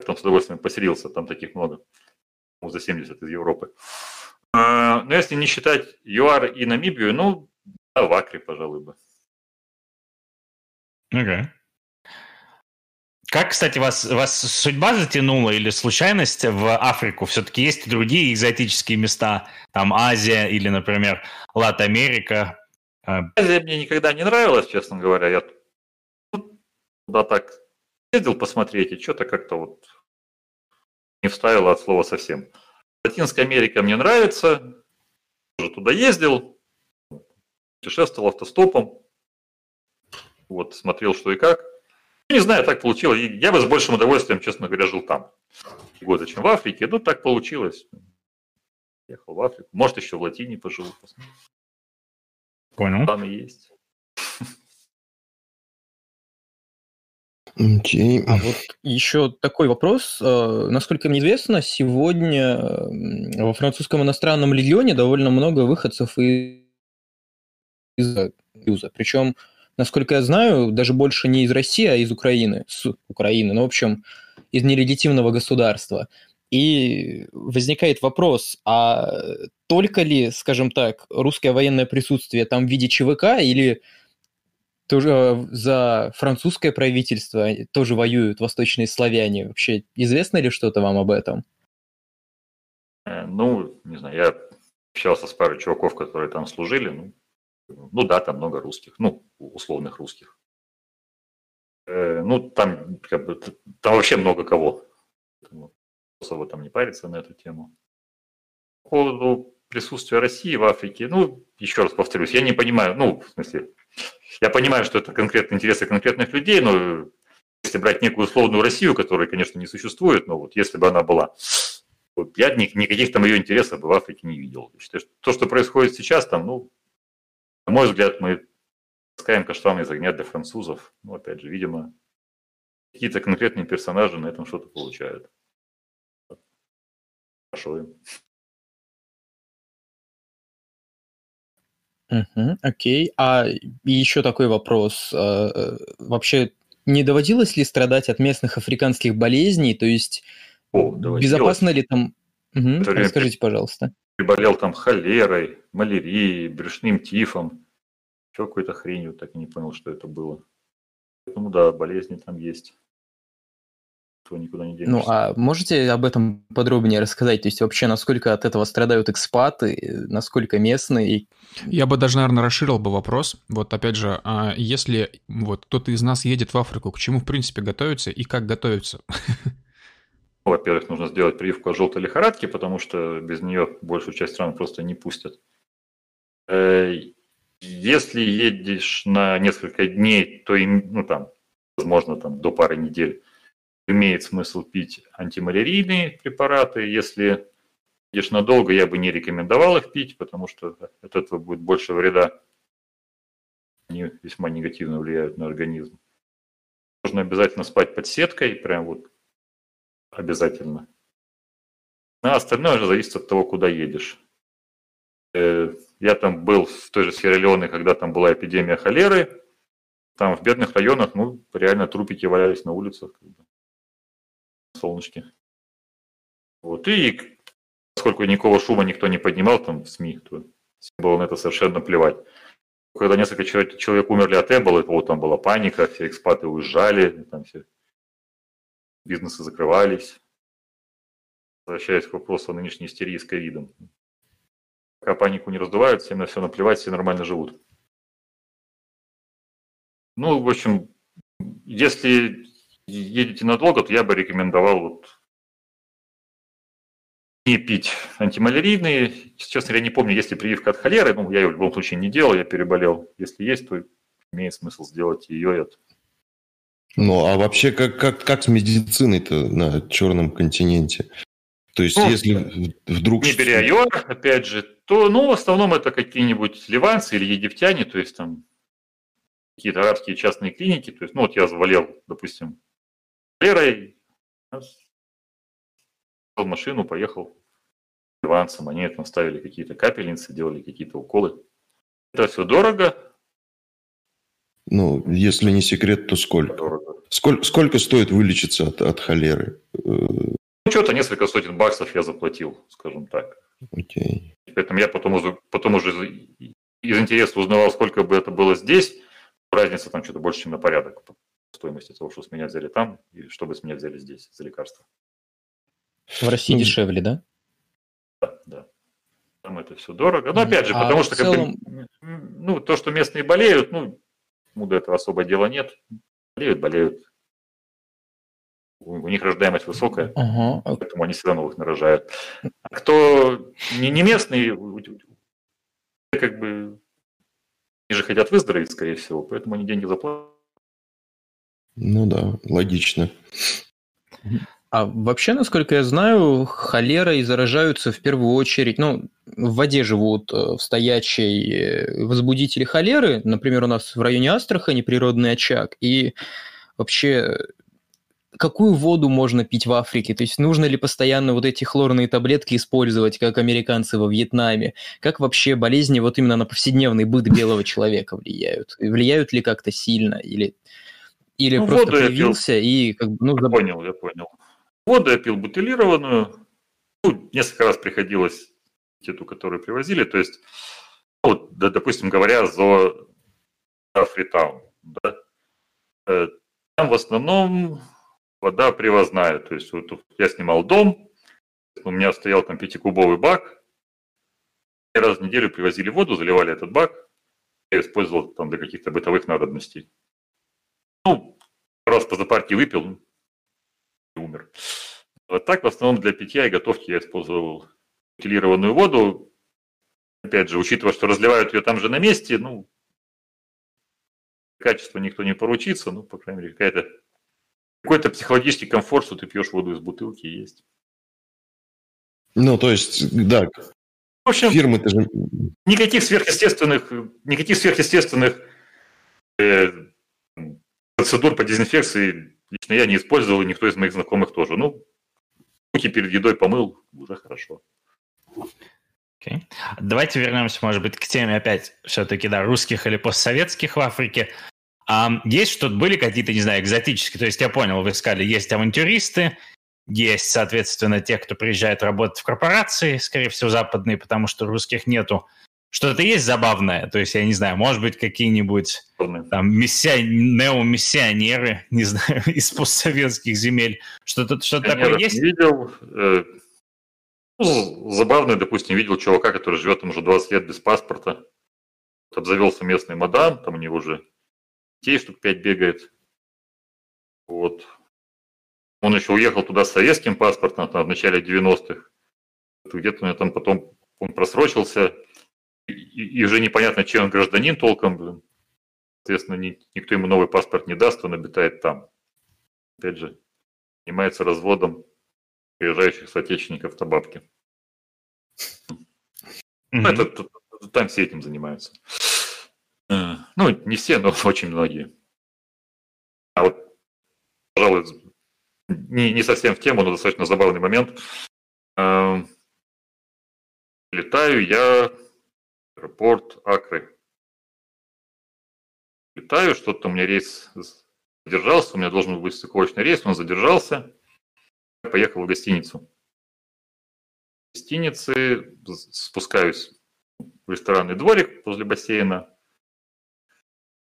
там с удовольствием поселился, там таких много, за 70 из Европы. А, но если не считать ЮАР и Намибию, ну, да, в Акре, пожалуй, бы. Okay. Как, кстати, вас, вас судьба затянула или случайность в Африку? Все-таки есть другие экзотические места, там Азия или, например, Лат-Америка. А, Азия мне никогда не нравилась, честно говоря. Я туда так ездил посмотреть, и что-то как-то вот не вставило от слова совсем. Латинская Америка мне нравится, тоже туда ездил, путешествовал автостопом, вот, смотрел, что и как. Не знаю, так получилось. Я бы с большим удовольствием, честно говоря, жил там. Года, чем в Африке. Ну, так получилось. Ехал в Африку. Может, еще в Латине поживу. Понял. Там и есть. Okay. А вот еще такой вопрос. Э, насколько мне известно, сегодня во французском иностранном легионе довольно много выходцев из Союза. Причем, насколько я знаю, даже больше не из России, а из Украины. С Украины. Ну, в общем, из нелегитимного государства. И возникает вопрос, а только ли, скажем так, русское военное присутствие там в виде ЧВК или тоже э, за французское правительство тоже воюют восточные славяне. Вообще известно ли что-то вам об этом? Э, ну, не знаю, я общался с парой чуваков, которые там служили. Ну, ну да, там много русских, ну, условных русских. Э, ну, там, как бы, там вообще много кого. Особо там не париться на эту тему. По поводу присутствия России в Африке, ну, еще раз повторюсь, я не понимаю, ну, в смысле, я понимаю, что это конкретные интересы конкретных людей, но если брать некую условную Россию, которая, конечно, не существует, но вот если бы она была, вот я никаких там ее интересов бы в Африке не видел. То, что происходит сейчас там, ну, на мой взгляд, мы таскаем каштаны из огня для французов. Ну, опять же, видимо, какие-то конкретные персонажи на этом что-то получают. спрашиваем. Угу, окей. А еще такой вопрос. А, э, вообще, не доводилось ли страдать от местных африканских болезней? То есть, О, безопасно ли там... Угу, расскажите, пожалуйста. Приболел там холерой, малярией, брюшным тифом. Еще какой-то хренью, так и не понял, что это было. Поэтому да, болезни там есть этого никуда не денешься. Ну, а можете об этом подробнее рассказать? То есть вообще, насколько от этого страдают экспаты, насколько местные? Я бы даже, наверное, расширил бы вопрос. Вот опять же, а если вот кто-то из нас едет в Африку, к чему, в принципе, готовиться и как готовиться? Во-первых, нужно сделать прививку от желтой лихорадки, потому что без нее большую часть стран просто не пустят. Э, если едешь на несколько дней, то, ну, там, возможно, там, до пары недель, имеет смысл пить антималярийные препараты. Если едешь надолго, я бы не рекомендовал их пить, потому что от этого будет больше вреда. Они весьма негативно влияют на организм. Нужно обязательно спать под сеткой, прям вот обязательно. А остальное же зависит от того, куда едешь. Э, я там был в той же Сьерра-Леоне, когда там была эпидемия холеры. Там в бедных районах, ну, реально трупики валялись на улицах солнышке. Вот, и поскольку никакого шума никто не поднимал там в СМИ, то было на это совершенно плевать. Когда несколько человек, человек умерли от Эбола, вот там была паника, все экспаты уезжали, там все бизнесы закрывались. Возвращаясь к вопросу о нынешней истерии с ковидом. Пока панику не раздувают, всем на все наплевать, все нормально живут. Ну, в общем, если едете надолго, то я бы рекомендовал вот не пить антималярийные. Честно, я не помню, есть ли прививка от холеры. Ну, я ее в любом случае не делал, я переболел. Если есть, то имеет смысл сделать ее это. Ну, а вообще, как, как, как с медициной-то на черном континенте? То есть, ну, если вдруг... Не ее, опять же, то, ну, в основном это какие-нибудь ливанцы или египтяне, то есть там какие-то арабские частные клиники. То есть, ну, вот я заболел, допустим, Лерой в машину, поехал ливанцам, они там ставили какие-то капельницы, делали какие-то уколы. Это все дорого. Ну, если не секрет, то сколько? Сколько, сколько стоит вылечиться от, от холеры? Ну, что-то несколько сотен баксов я заплатил, скажем так. Окей. Поэтому я потом уже, потом уже из интереса узнавал, сколько бы это было здесь. Разница там что-то больше, чем на порядок стоимости того, что с меня взяли там, и что бы с меня взяли здесь за лекарства. В России дешевле, да? Да, да. Там это все дорого. Но опять же, а потому что целом... как бы, ну, то, что местные болеют, ну, ему до этого особо дела нет. Болеют, болеют. У, у них рождаемость высокая, uh поэтому они всегда новых нарожают. А кто не, не местный, как бы, они же хотят выздороветь, скорее всего, поэтому они деньги заплатят ну да, логично. А вообще, насколько я знаю, холерой заражаются в первую очередь, ну, в воде живут э, в стоячей э, возбудители холеры. Например, у нас в районе Астрахани природный очаг. И вообще, какую воду можно пить в Африке? То есть нужно ли постоянно вот эти хлорные таблетки использовать, как американцы во Вьетнаме? Как вообще болезни вот именно на повседневный быт белого человека влияют? Влияют ли как-то сильно? Или или ну, просто появился и как бы, ну, я понял, я понял. Воду я пил бутылированную. Ну, несколько раз приходилось эту, которую привозили. То есть, ну, вот, да, допустим, говоря за Фритаун, да, э, там в основном вода привозная. То есть, вот я снимал дом, у меня стоял там пятикубовый бак, раз в неделю привозили воду, заливали этот бак, я использовал там для каких-то бытовых надобностей. Ну, раз по запарке выпил и умер. Вот так в основном для питья и готовки я использовал утилированную воду. Опять же, учитывая, что разливают ее там же на месте, ну, качество никто не поручится, ну, по крайней мере, какая-то какой-то психологический комфорт, что ты пьешь воду из бутылки, есть. Ну, то есть, да. В общем, фирмы-то же... Никаких сверхъестественных, никаких сверхъестественных э, процедур по дезинфекции лично я не использовал, и никто из моих знакомых тоже. Ну, руки перед едой помыл, уже хорошо. Okay. Давайте вернемся, может быть, к теме опять все-таки, да, русских или постсоветских в Африке. А, есть что-то, были какие-то, не знаю, экзотические, то есть я понял, вы сказали, есть авантюристы, есть, соответственно, те, кто приезжает работать в корпорации, скорее всего, западные, потому что русских нету. Что-то есть забавное, то есть, я не знаю, может быть, какие-нибудь там миссия... неомиссионеры, не знаю, из постсоветских земель. Что-то что такое есть? видел. Э, ну, забавно, допустим, видел чувака, который живет там уже 20 лет без паспорта. Обзавелся местный мадам, там у него уже детей штук 5 бегает. Вот. Он еще уехал туда с советским паспортом там, в начале 90-х. Где-то у него там потом он просрочился. И, и уже непонятно, чем он гражданин толком. Блин. Соответственно, ни, никто ему новый паспорт не даст, он обитает там. Опять же, занимается разводом приезжающих соотечественников на бабки. Mm-hmm. Это, там все этим занимаются. Э, ну, не все, но очень многие. А вот, пожалуй, не, не совсем в тему, но достаточно забавный момент. Эм, летаю я аэропорт Акры. Летаю, что-то у меня рейс задержался, у меня должен был быть стыковочный рейс, он задержался поехал в гостиницу. В гостинице спускаюсь в ресторанный дворик возле бассейна.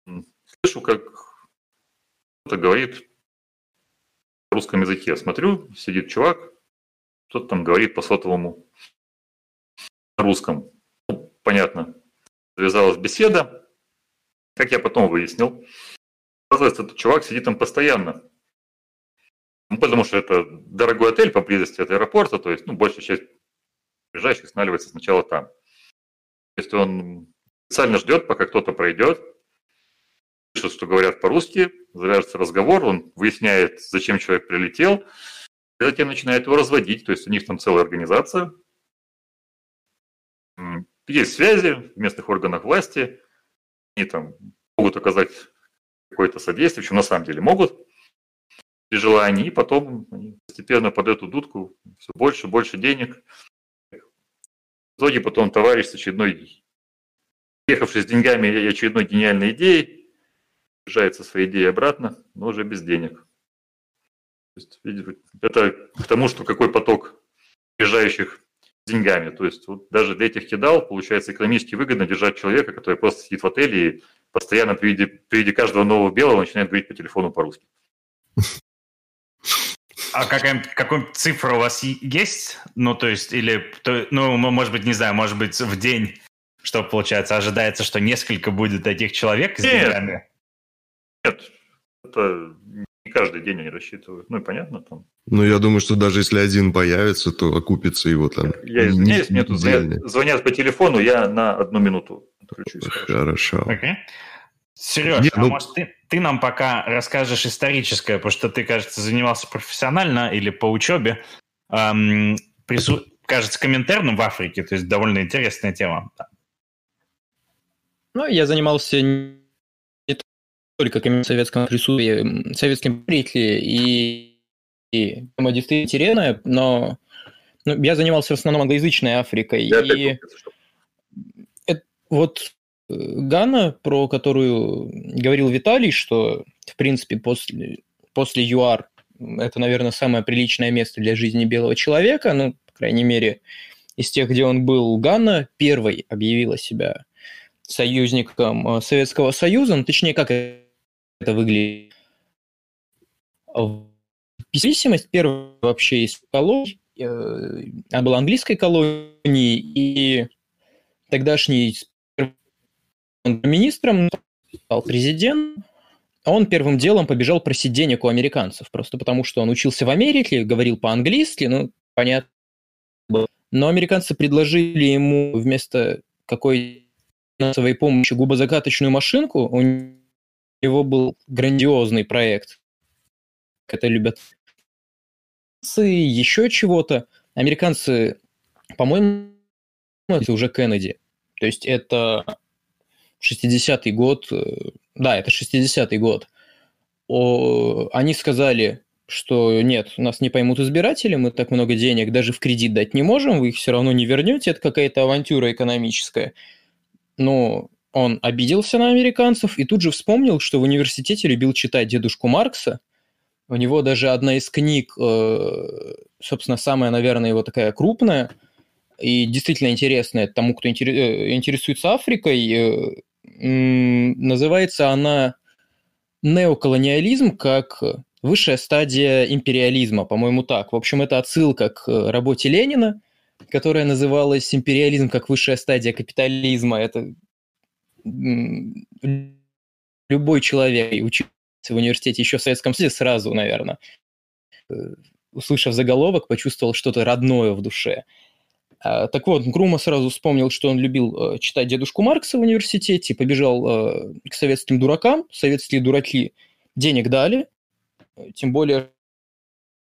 Слышу, как кто-то говорит на русском языке. Смотрю, сидит чувак, кто-то там говорит по сотовому на русском. Понятно. Завязалась беседа. Как я потом выяснил, оказывается, этот чувак сидит там постоянно. Ну, потому что это дорогой отель поблизости от аэропорта, то есть, ну, большая часть приезжающих останавливается сначала там. То есть он специально ждет, пока кто-то пройдет, слышит, что говорят по-русски, завяжется разговор, он выясняет, зачем человек прилетел, и затем начинает его разводить. То есть у них там целая организация, есть связи в местных органах власти, они там могут оказать какое-то содействие, что на самом деле могут, при желании, и потом они постепенно под эту дудку все больше, больше денег. В итоге потом товарищ с очередной, ехавший с деньгами и очередной гениальной идеей, приезжает со своей идеей обратно, но уже без денег. это к тому, что какой поток приезжающих деньгами. То есть вот даже для этих кидал получается экономически выгодно держать человека, который просто сидит в отеле и постоянно при виде, при виде каждого нового белого начинает говорить по телефону по-русски. А какая какую цифра у вас есть? Ну, то есть, или, то, ну, может быть, не знаю, может быть, в день, что получается, ожидается, что несколько будет таких человек с деньгами? Нет, это каждый день они рассчитывают. Ну, и понятно там. Ну, я думаю, что даже если один появится, то окупится его там. Я извиняюсь, мне тут звонят, звонят по телефону, я на одну минуту отключусь. Хорошо. Okay. Сереж, Нет, а ну... может ты, ты нам пока расскажешь историческое, потому что ты, кажется, занимался профессионально или по учебе, эм, прису... кажется, комментарным в Африке, то есть довольно интересная тема. Ну, я занимался только советском присутствии, советским правителе, и, и тема действительно интересная, но ну, я занимался в основном англоязычной Африкой. Я и это, вот Гана, про которую говорил Виталий, что, в принципе, после, после ЮАР это, наверное, самое приличное место для жизни белого человека, ну, по крайней мере, из тех, где он был, Гана первой объявила себя союзником э, Советского Союза, ну, точнее, как это выглядит. Независимость первая вообще из колоний, э, она была английской колонией, и тогдашний министром, стал президентом, а он первым делом побежал просить денег у американцев, просто потому что он учился в Америке, говорил по-английски, ну, понятно. Но американцы предложили ему вместо какой финансовой помощи губозакаточную машинку, у него был грандиозный проект. Это любят еще чего-то. Американцы, по-моему, это уже Кеннеди. То есть это 60-й год, э, да, это 60-й год, о, они сказали, что нет, нас не поймут избиратели, мы так много денег даже в кредит дать не можем, вы их все равно не вернете, это какая-то авантюра экономическая. Но он обиделся на американцев и тут же вспомнил, что в университете любил читать дедушку Маркса. У него даже одна из книг, э, собственно, самая, наверное, его такая крупная и действительно интересная тому, кто э, интересуется Африкой, э, называется она «Неоколониализм как высшая стадия империализма», по-моему, так. В общем, это отсылка к работе Ленина, которая называлась «Империализм как высшая стадия капитализма». Это любой человек, учился в университете еще в Советском Союзе, сразу, наверное, э, услышав заголовок, почувствовал что-то родное в душе. А, так вот, Грума сразу вспомнил, что он любил э, читать дедушку Маркса в университете, побежал э, к советским дуракам. Советские дураки денег дали, тем более,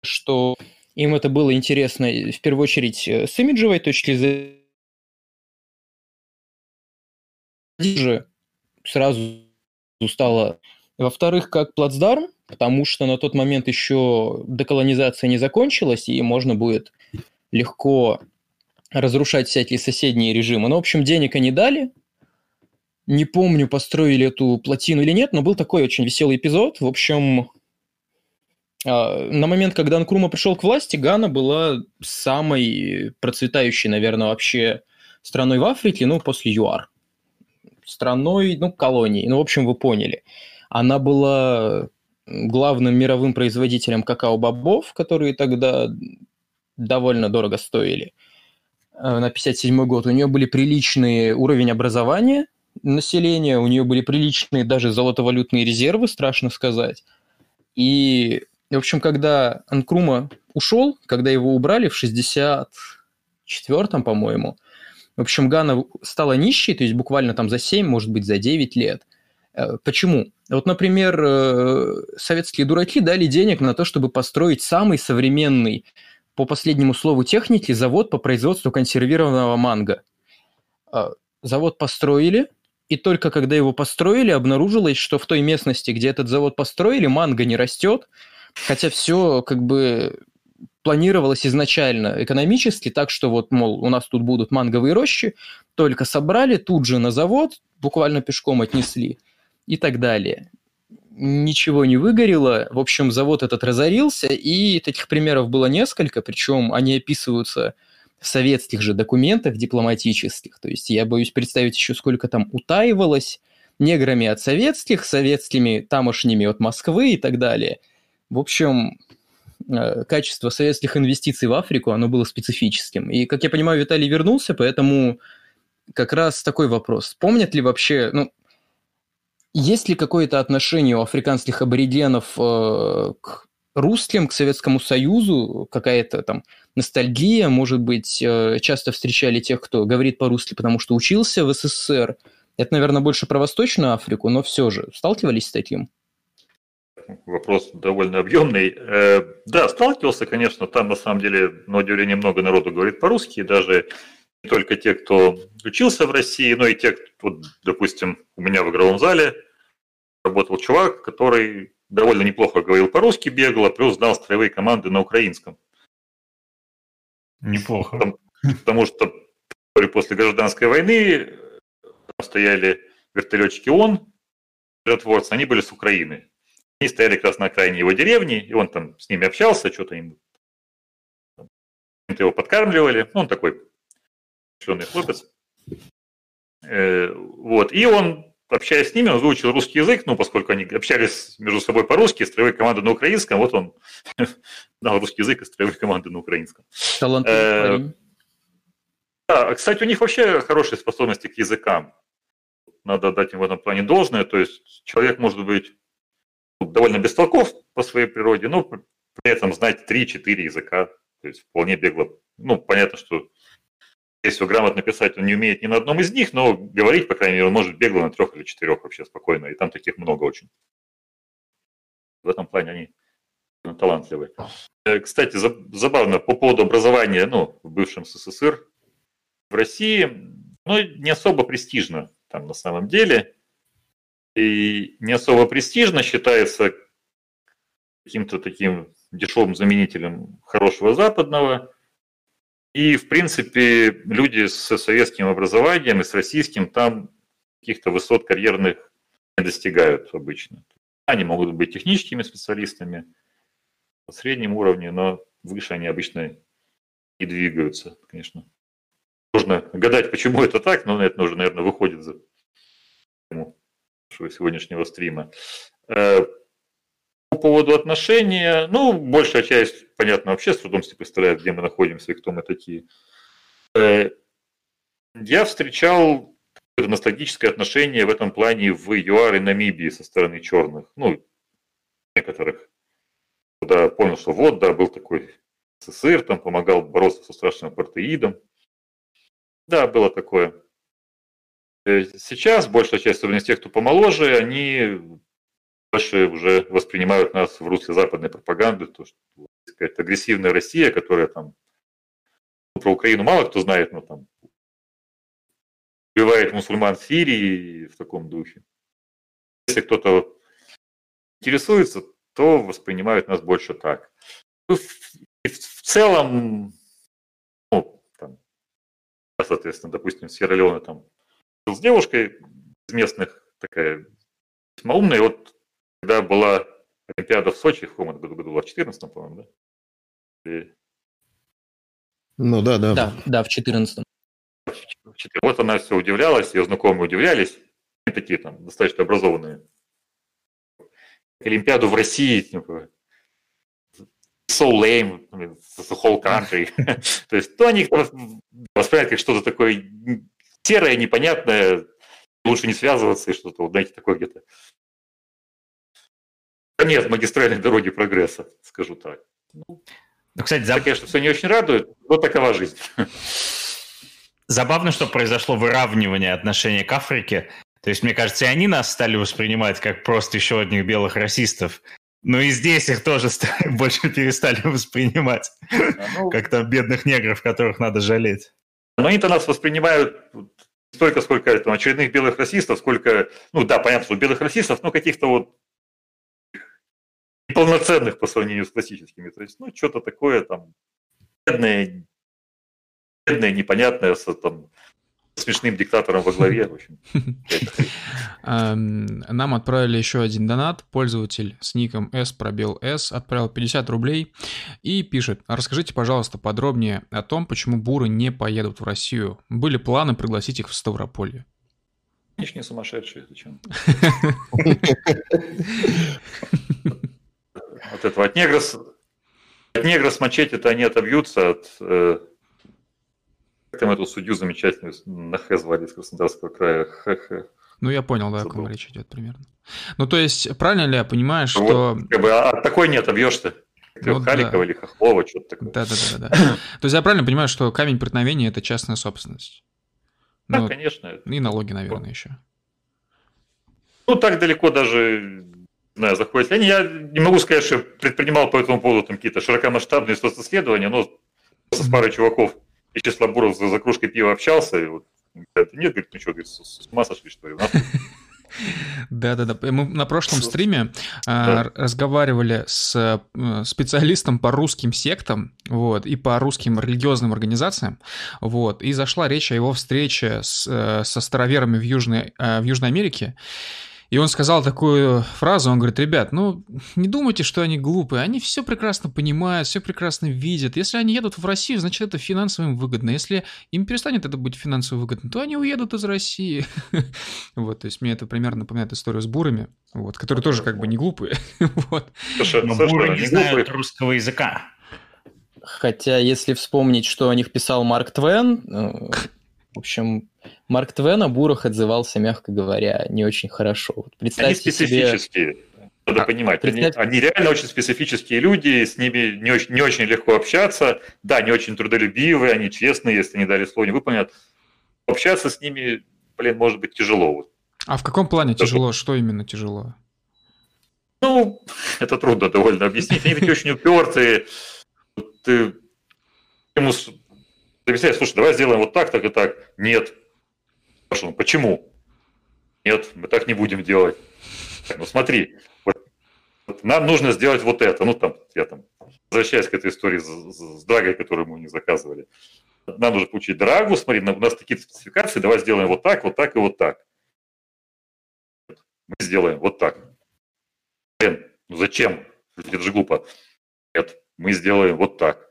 что им это было интересно в первую очередь с имиджевой точки зрения, же сразу стало. Во-вторых, как плацдарм, потому что на тот момент еще деколонизация не закончилась, и можно будет легко разрушать всякие соседние режимы. Ну, в общем, денег они дали. Не помню, построили эту плотину или нет, но был такой очень веселый эпизод. В общем, а, на момент, когда Анкрума пришел к власти, Гана была самой процветающей, наверное, вообще страной в Африке, ну, после ЮАР страной, ну, колонией. Ну, в общем, вы поняли. Она была главным мировым производителем какао-бобов, которые тогда довольно дорого стоили. Э, на 57 год у нее были приличные уровень образования населения, у нее были приличные даже золотовалютные резервы, страшно сказать. И, в общем, когда Анкрума ушел, когда его убрали в 64-м, по-моему, в общем, Гана стала нищей, то есть буквально там за 7, может быть, за 9 лет. Э, почему? Вот, например, э, советские дураки дали денег на то, чтобы построить самый современный, по последнему слову техники, завод по производству консервированного манго. Э, завод построили, и только когда его построили, обнаружилось, что в той местности, где этот завод построили, манго не растет, хотя все как бы планировалось изначально экономически так, что вот, мол, у нас тут будут манговые рощи, только собрали, тут же на завод, буквально пешком отнесли и так далее. Ничего не выгорело, в общем, завод этот разорился, и таких примеров было несколько, причем они описываются в советских же документах дипломатических, то есть я боюсь представить еще, сколько там утаивалось неграми от советских, советскими тамошними от Москвы и так далее. В общем, качество советских инвестиций в Африку, оно было специфическим. И, как я понимаю, Виталий вернулся, поэтому как раз такой вопрос. Помнят ли вообще, ну, есть ли какое-то отношение у африканских аборигенов э, к русским, к Советскому Союзу, какая-то там ностальгия, может быть, э, часто встречали тех, кто говорит по-русски, потому что учился в СССР. Это, наверное, больше про Восточную Африку, но все же сталкивались с таким? Вопрос довольно объемный. Э, да, сталкивался, конечно, там на самом деле, на удивление, много народу говорит по-русски, даже не только те, кто учился в России, но и те, кто, вот, допустим, у меня в игровом зале работал чувак, который довольно неплохо говорил по-русски, бегал, а плюс знал строевые команды на украинском. Неплохо. Потому, потому что после гражданской войны стояли вертолетчики ООН, миротворцы, они были с Украины. Они стояли как раз на окраине его деревни, и он там с ними общался, что-то им его подкармливали. Ну, он такой ученый хлопец. Э, вот. И он, общаясь с ними, он выучил русский язык, ну, поскольку они общались между собой по-русски, строевые команды на украинском, вот он знал русский язык и строевые команды на украинском. Талантливый э, Да, кстати, у них вообще хорошие способности к языкам. Надо дать им в этом плане должное. То есть человек может быть довольно бестолков по своей природе, но при этом знать 3-4 языка, то есть вполне бегло. Ну, понятно, что если грамотно писать, он не умеет ни на одном из них, но говорить, по крайней мере, он может бегло на трех или четырех вообще спокойно, и там таких много очень. В этом плане они талантливые. Э, кстати, забавно, по поводу образования ну, в бывшем СССР, в России, ну, не особо престижно там на самом деле и не особо престижно считается каким-то таким дешевым заменителем хорошего западного. И, в принципе, люди с советским образованием и с российским там каких-то высот карьерных не достигают обычно. Они могут быть техническими специалистами на среднем уровне, но выше они обычно не двигаются, конечно. Можно гадать, почему это так, но это уже, наверное, выходит за сегодняшнего стрима. Э, по поводу отношения, ну, большая часть, понятно, вообще с трудом себе представляет, где мы находимся и кто мы такие. Э, я встречал ностальгическое отношение в этом плане в ЮАР и Намибии со стороны черных, ну, некоторых. Да, понял, что вот, да, был такой СССР, там помогал бороться со страшным апартеидом. Да, было такое. Сейчас большая часть, особенно тех, кто помоложе, они больше уже воспринимают нас в русле западной пропаганды, то, что какая-то агрессивная Россия, которая там ну, про Украину мало кто знает, но там убивает мусульман в Сирии в таком духе. Если кто-то интересуется, то воспринимают нас больше так. Ну, в, в целом, ну, там, соответственно, допустим, Сьерра-Леоне там с девушкой из местных, такая весьма умная, и вот когда была Олимпиада в Сочи, в каком году, году была, в 14 по-моему, да? И... Ну да, да. Да, да, в 14 Вот она все удивлялась, ее знакомые удивлялись, такие там достаточно образованные. Олимпиаду в России, типа, so lame, the whole country. То есть, то они воспринимают как что-то такое серое, непонятное, лучше не связываться и что-то, вот, знаете, такое где-то конец магистральной дороги прогресса, скажу так. Ну, кстати, заб... конечно, все не очень радует, но такова жизнь. Забавно, что произошло выравнивание отношения к Африке. То есть, мне кажется, и они нас стали воспринимать как просто еще одних белых расистов. Но и здесь их тоже стали, больше перестали воспринимать, а ну, как там бедных негров, которых надо жалеть. Но они-то нас воспринимают столько, сколько это, очередных белых расистов, сколько, ну да, понятно, что белых расистов, но каких-то вот неполноценных по сравнению с классическими. То есть, ну, что-то такое там бедное, бедное, непонятное, с там, смешным диктатором во главе. В общем. Нам отправили еще один донат. Пользователь с ником S пробел S отправил 50 рублей и пишет. Расскажите, пожалуйста, подробнее о том, почему буры не поедут в Россию. Были планы пригласить их в Ставрополье. Они не сумасшедшие, зачем? от этого. От негра, от негра с мачете-то они отобьются от... Э, там эту судью замечательную на Х звали из Краснодарского края? Х-х. Ну, я понял, да, Забыл. о ком речь идет примерно. Ну, то есть, правильно ли я понимаю, что... Вот, как бы, а от такой не отобьешься. Ну, Халикова да. или Хохлова, что-то такое. Да, да, да, да. То есть я правильно понимаю, что камень преткновения это частная собственность? Да, ну, конечно. И налоги, наверное, еще. Ну, так далеко даже знаю, заходит ли Я не могу сказать, что предпринимал по этому поводу там какие-то широкомасштабные социсследования, но с парой чуваков из числа буров за, за кружкой пива общался, и вот, нет, говорит, ну что, говорит, с, с ума сошли, что ли, у нас да-да-да. Мы на прошлом стриме а, да. разговаривали с э, специалистом по русским сектам, вот, и по русским религиозным организациям, вот, и зашла речь о его встрече с, э, со староверами в Южной, э, в Южной Америке, и он сказал такую фразу, он говорит, ребят, ну, не думайте, что они глупые, они все прекрасно понимают, все прекрасно видят. Если они едут в Россию, значит, это финансово им выгодно. Если им перестанет это быть финансово выгодно, то они уедут из России. Вот, то есть мне это примерно напоминает историю с бурами, вот, которые тоже как бы не глупые. Вот. Но буры не знают русского языка. Хотя, если вспомнить, что о них писал Марк Твен, э, в общем, Марк Твен о бурах отзывался, мягко говоря, не очень хорошо. Вот представьте они специфические. Себе... Надо а, понимать, представь... они, они реально очень специфические люди, с ними не очень, не очень легко общаться. Да, не очень трудолюбивые, они честные, если не дали слово, не выполнят. Общаться с ними, блин, может быть тяжело. А в каком плане Даже... тяжело? Что именно тяжело? Ну, это трудно довольно объяснить. Они такие очень упертые. Ты ему объясняешь, слушай, давай сделаем вот так, так и так. Нет, Спрашиваю, почему? Нет, мы так не будем делать. Ну смотри, вот нам нужно сделать вот это. Ну, там, я там, возвращаясь к этой истории с, с драгой, которую мы у них заказывали. Нам нужно получить драгу, смотри, у нас такие спецификации, давай сделаем вот так, вот так и вот так. Мы сделаем вот так. Блин, ну зачем? Это же глупо. Нет, мы сделаем вот так.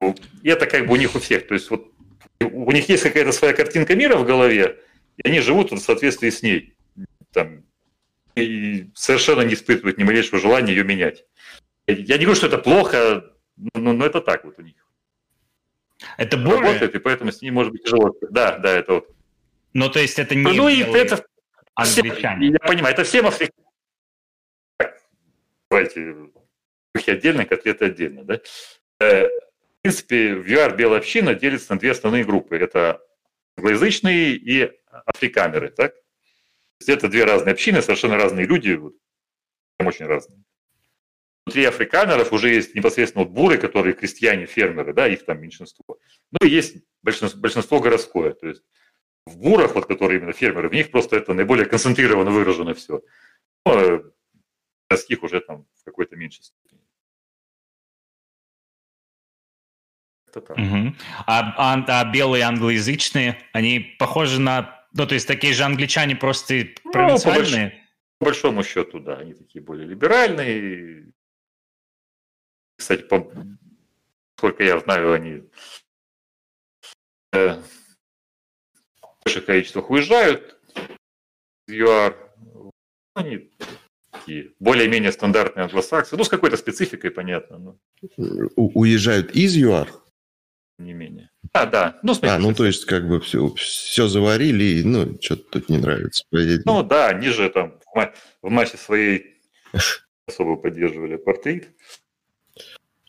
И это как бы у них у всех. То есть вот у них есть какая-то своя картинка мира в голове, и они живут в соответствии с ней. Там, и совершенно не испытывают ни малейшего желания ее менять. Я не говорю, что это плохо, но, но это так вот у них. Это буры? Работает, и поэтому с ней может быть тяжело. Да, да, это вот. Ну, то есть это не Ну, и это англичане. Я понимаю, это всем африканцам. Давайте отдельно, котлеты отдельно, да? Э, принципе, в ЮАР белая община делится на две основные группы. Это англоязычные и африкамеры, так? То есть это две разные общины, совершенно разные люди, очень разные. Внутри африканеров уже есть непосредственно вот буры, которые крестьяне, фермеры, да, их там меньшинство. Ну и есть большинство, большинство городское. То есть в бурах, вот которые именно фермеры, в них просто это наиболее концентрированно выражено все. Ну, а городских уже там в какой-то меньшей степени. Угу. А, а, а белые англоязычные, они похожи на... Ну, то есть такие же англичане просто провинциальные? Ну, по, больш... по большому счету, да, они такие более либеральные, кстати, по... сколько я знаю, они э, в больших количествах уезжают из ЮАР. Они такие более-менее стандартные англосаксы. Ну, с какой-то спецификой, понятно. Но... У- уезжают из ЮАР? Не менее. А, да. Ну, смотрите, а, ну, то есть, как бы все, все заварили, и, ну, что-то тут не нравится. Поедем. Ну, да, они же там в массе своей особо поддерживали апартеид.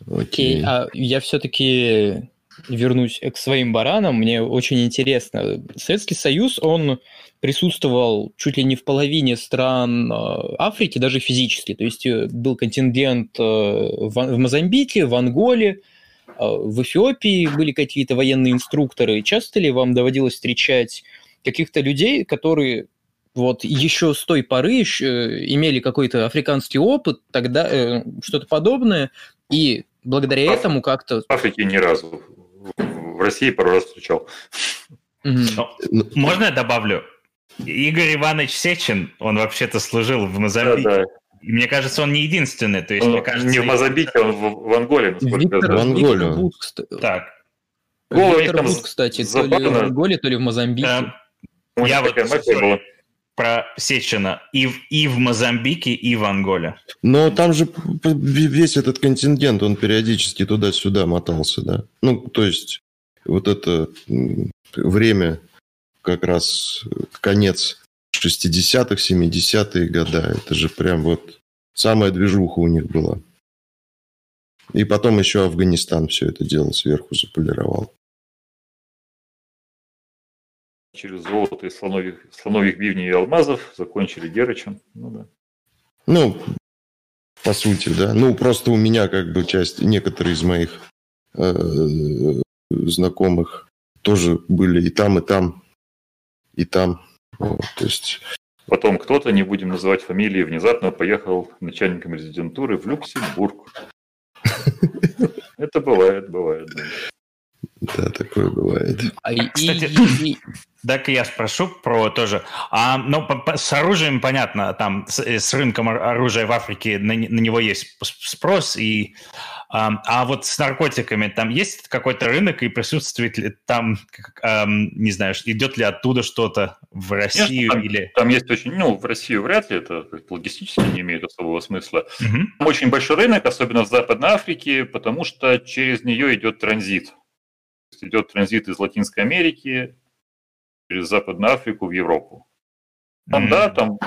Окей, а я все-таки вернусь к своим баранам. Мне очень интересно. Советский Союз, он присутствовал чуть ли не в половине стран э, Африки, даже физически. То есть э, был контингент э, в Мозамбике, в Анголе, в Эфиопии были какие-то военные инструкторы. Часто ли вам доводилось встречать каких-то людей, которые вот еще с той поры имели какой-то африканский опыт, тогда э, что-то подобное, и благодаря Аф... этому как-то... В Африке ни разу. В России пару раз встречал. Mm-hmm. Можно я добавлю? Игорь Иванович Сечин, он вообще-то служил в Мозамбике. Да, да. И мне кажется, он не единственный. То есть, он мне кажется, не в Мозамбике, он в, в Анголе. Виктор, в Анголе. Так. Виктор Бут, кстати, то ли в Анголе, то ли в Мозамбике. Э, я вот была про Сечина и в, и в Мозамбике, и в Анголе. Но там же весь этот контингент, он периодически туда-сюда мотался, да? Ну, то есть вот это время как раз конец 60-х, 70-е года. Это же прям вот самая движуха у них была. И потом еще Афганистан все это дело сверху заполировал. Через золото и слоновьих, слоновьих бивней и алмазов закончили Герычем. Ну да. Ну, по сути, да. Ну, просто у меня как бы часть, некоторые из моих э, знакомых тоже были и там, и там и там. Вот, то есть... Потом кто-то, не будем называть фамилии, внезапно поехал начальником резидентуры в Люксембург. Это бывает, бывает. Да, такое бывает. А, Кстати, так я спрошу про тоже. А, ну, с оружием понятно, там с, с рынком оружия в Африке на, на него есть спрос, и а вот с наркотиками там есть какой-то рынок и присутствует ли там, не знаю, идет ли оттуда что-то в Россию Конечно, или... Там есть очень, ну, в Россию вряд ли, это логистически не имеет особого смысла. Угу. Там очень большой рынок, особенно в Западной Африке, потому что через нее идет транзит. Идет транзит из Латинской Америки через Западную Африку в Европу. Там, mm да, там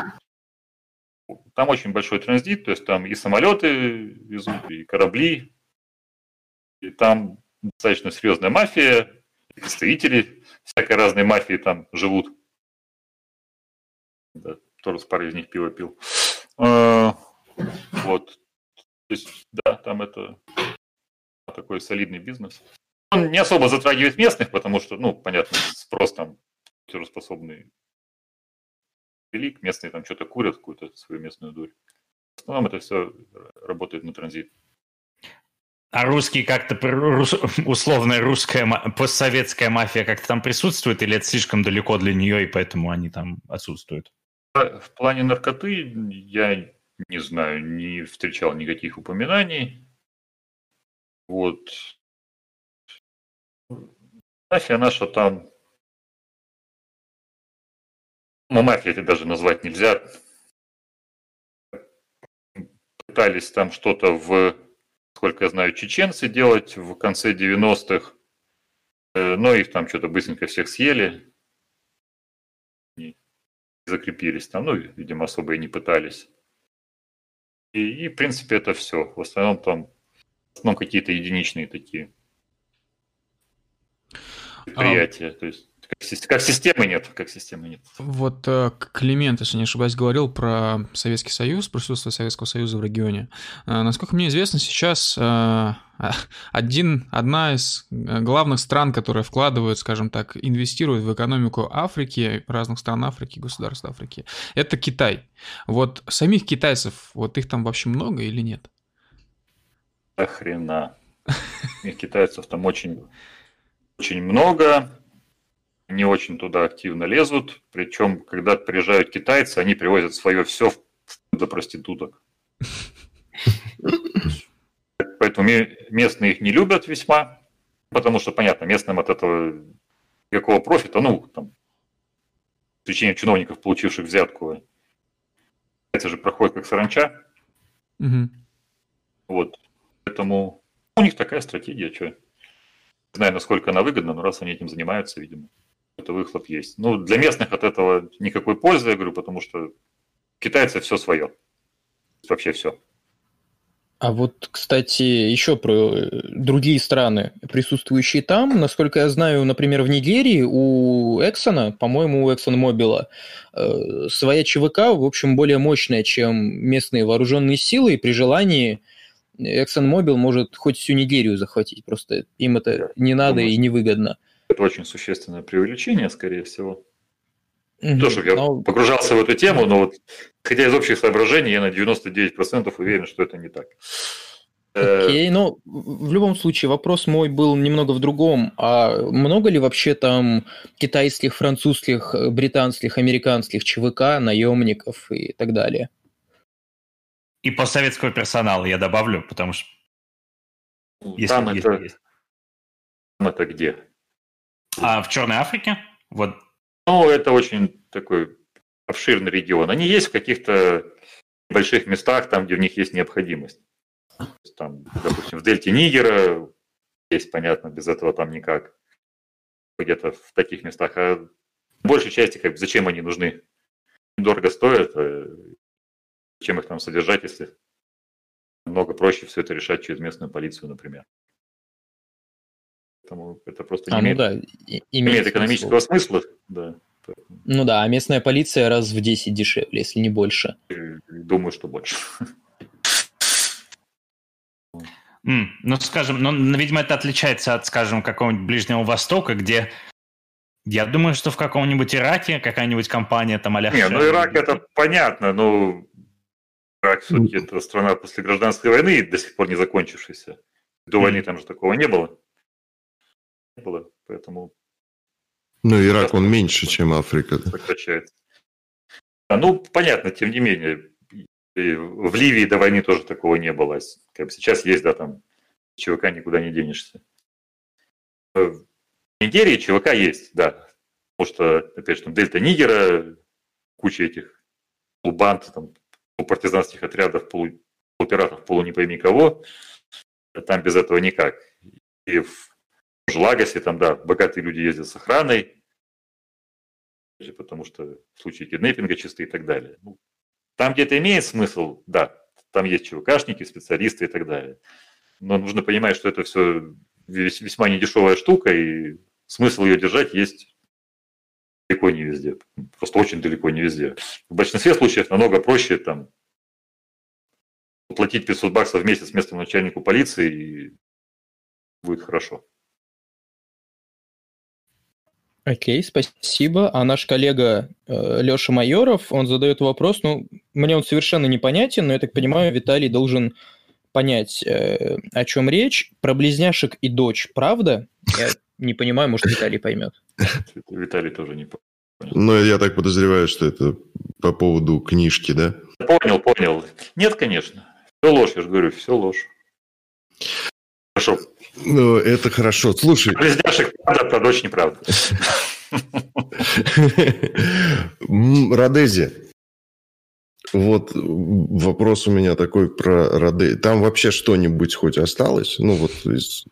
там очень большой транзит, то есть там и самолеты везут, и корабли, и там достаточно серьезная мафия, представители всякой разной мафии там живут. Да, тоже с парой из них пиво пил. А, вот. То есть, да, там это такой солидный бизнес. Он не особо затрагивает местных, потому что, ну, понятно, спрос там способный велик, местные там что-то курят, какую-то свою местную дурь. В основном это все работает на транзит. А русские как-то, условная русская, постсоветская мафия как-то там присутствует, или это слишком далеко для нее, и поэтому они там отсутствуют? В плане наркоты я не знаю, не встречал никаких упоминаний. Вот. Мафия наша там... Ну, мафия это даже назвать нельзя. Пытались там что-то в сколько я знаю, чеченцы делать в конце 90-х. Э, но их там что-то быстренько всех съели. И закрепились там. Ну, видимо, особо и не пытались. И, и в принципе, это все. В основном там в основном какие-то единичные такие предприятия. А... То есть как, системы нет, как системы нет. Вот э, Климент, если не ошибаюсь, говорил про Советский Союз, присутствие Советского Союза в регионе. Э, насколько мне известно, сейчас э, один, одна из главных стран, которая вкладывает, скажем так, инвестирует в экономику Африки, разных стран Африки, государств Африки, это Китай. Вот самих китайцев, вот их там вообще много или нет? Охрена. Их китайцев там очень, очень много не очень туда активно лезут. Причем, когда приезжают китайцы, они привозят свое все до проституток. Поэтому местные их не любят весьма, потому что, понятно, местным от этого никакого профита, ну, там, исключением чиновников, получивших взятку, это же проходит как саранча. Угу. Вот. Поэтому у них такая стратегия, что. Не знаю, насколько она выгодна, но раз они этим занимаются, видимо это выхлоп есть. Ну, для местных от этого никакой пользы, я говорю, потому что китайцы все свое. Вообще все. А вот, кстати, еще про э, другие страны, присутствующие там. Насколько я знаю, например, в Нигерии у Exxon, по-моему, у ExxonMobil э, своя ЧВК, в общем, более мощная, чем местные вооруженные силы, и при желании ExxonMobil может хоть всю Нигерию захватить, просто им это не надо и невыгодно. Это очень существенное преувеличение, скорее всего. Mm-hmm. То, что я но... погружался в эту тему, но вот, хотя из общих соображений, я на 99% уверен, что это не так. Э, Окей, okay, ну, в любом случае, вопрос мой был немного в другом. А много ли вообще там китайских, французских, британских, американских ЧВК, наемников и так далее? И постсоветского персонала я добавлю, потому что... Если, там, если это... Есть. там это где? А в Черной Африке? Вот. Ну, это очень такой обширный регион. Они есть в каких-то больших местах, там, где в них есть необходимость. Там, допустим, в дельте Нигера есть, понятно, без этого там никак. Где-то в таких местах. А в большей части, как, зачем они нужны? Дорого стоят, а зачем их там содержать, если много проще все это решать через местную полицию, например. Поэтому это просто а, не ну имеет, да, имеет экономического смысла. Да. Ну да, а местная полиция раз в 10 дешевле, если не больше. Думаю, что больше. Mm, ну, скажем, ну, видимо, это отличается от, скажем, какого-нибудь Ближнего Востока, где я думаю, что в каком-нибудь Ираке какая-нибудь компания там а Не, ну Ирак это понятно, но Ирак все-таки это страна после гражданской войны, до сих пор не закончившаяся. До войны там же такого не было было, поэтому... Ну, Ирак, он меньше, чем Африка. Сокращается. А, ну, понятно, тем не менее, в Ливии до войны тоже такого не было. Как бы сейчас есть, да, там ЧВК никуда не денешься. В Нигерии ЧВК есть, да. Потому что, опять же, там Дельта Нигера, куча этих полубанд, там, партизанских отрядов, полупиратов, полу не пойми кого. Там без этого никак. И в Лагосе там, да, богатые люди ездят с охраной, потому что в случае киднеппинга чисто и так далее. Ну, там, где это имеет смысл, да, там есть ЧВКшники, специалисты и так далее. Но нужно понимать, что это все весьма недешевая штука, и смысл ее держать есть далеко не везде. Просто очень далеко не везде. В большинстве случаев намного проще там платить 500 баксов в месяц местному начальнику полиции, и будет хорошо. Окей, спасибо. А наш коллега э, Леша Майоров, он задает вопрос, ну, мне он совершенно непонятен, но я так понимаю, Виталий должен понять, э, о чем речь. Про близняшек и дочь, правда? Я не понимаю, может, Виталий поймет. Виталий тоже не понял. Ну, я так подозреваю, что это по поводу книжки, да? Понял, понял. Нет, конечно. Все ложь, я же говорю, все ложь. Хорошо. Ну, это хорошо. Слушай. Близняшек правда, про дочь неправда. Родези. Вот вопрос у меня такой про Родези. Там вообще что-нибудь хоть осталось? Ну, вот из...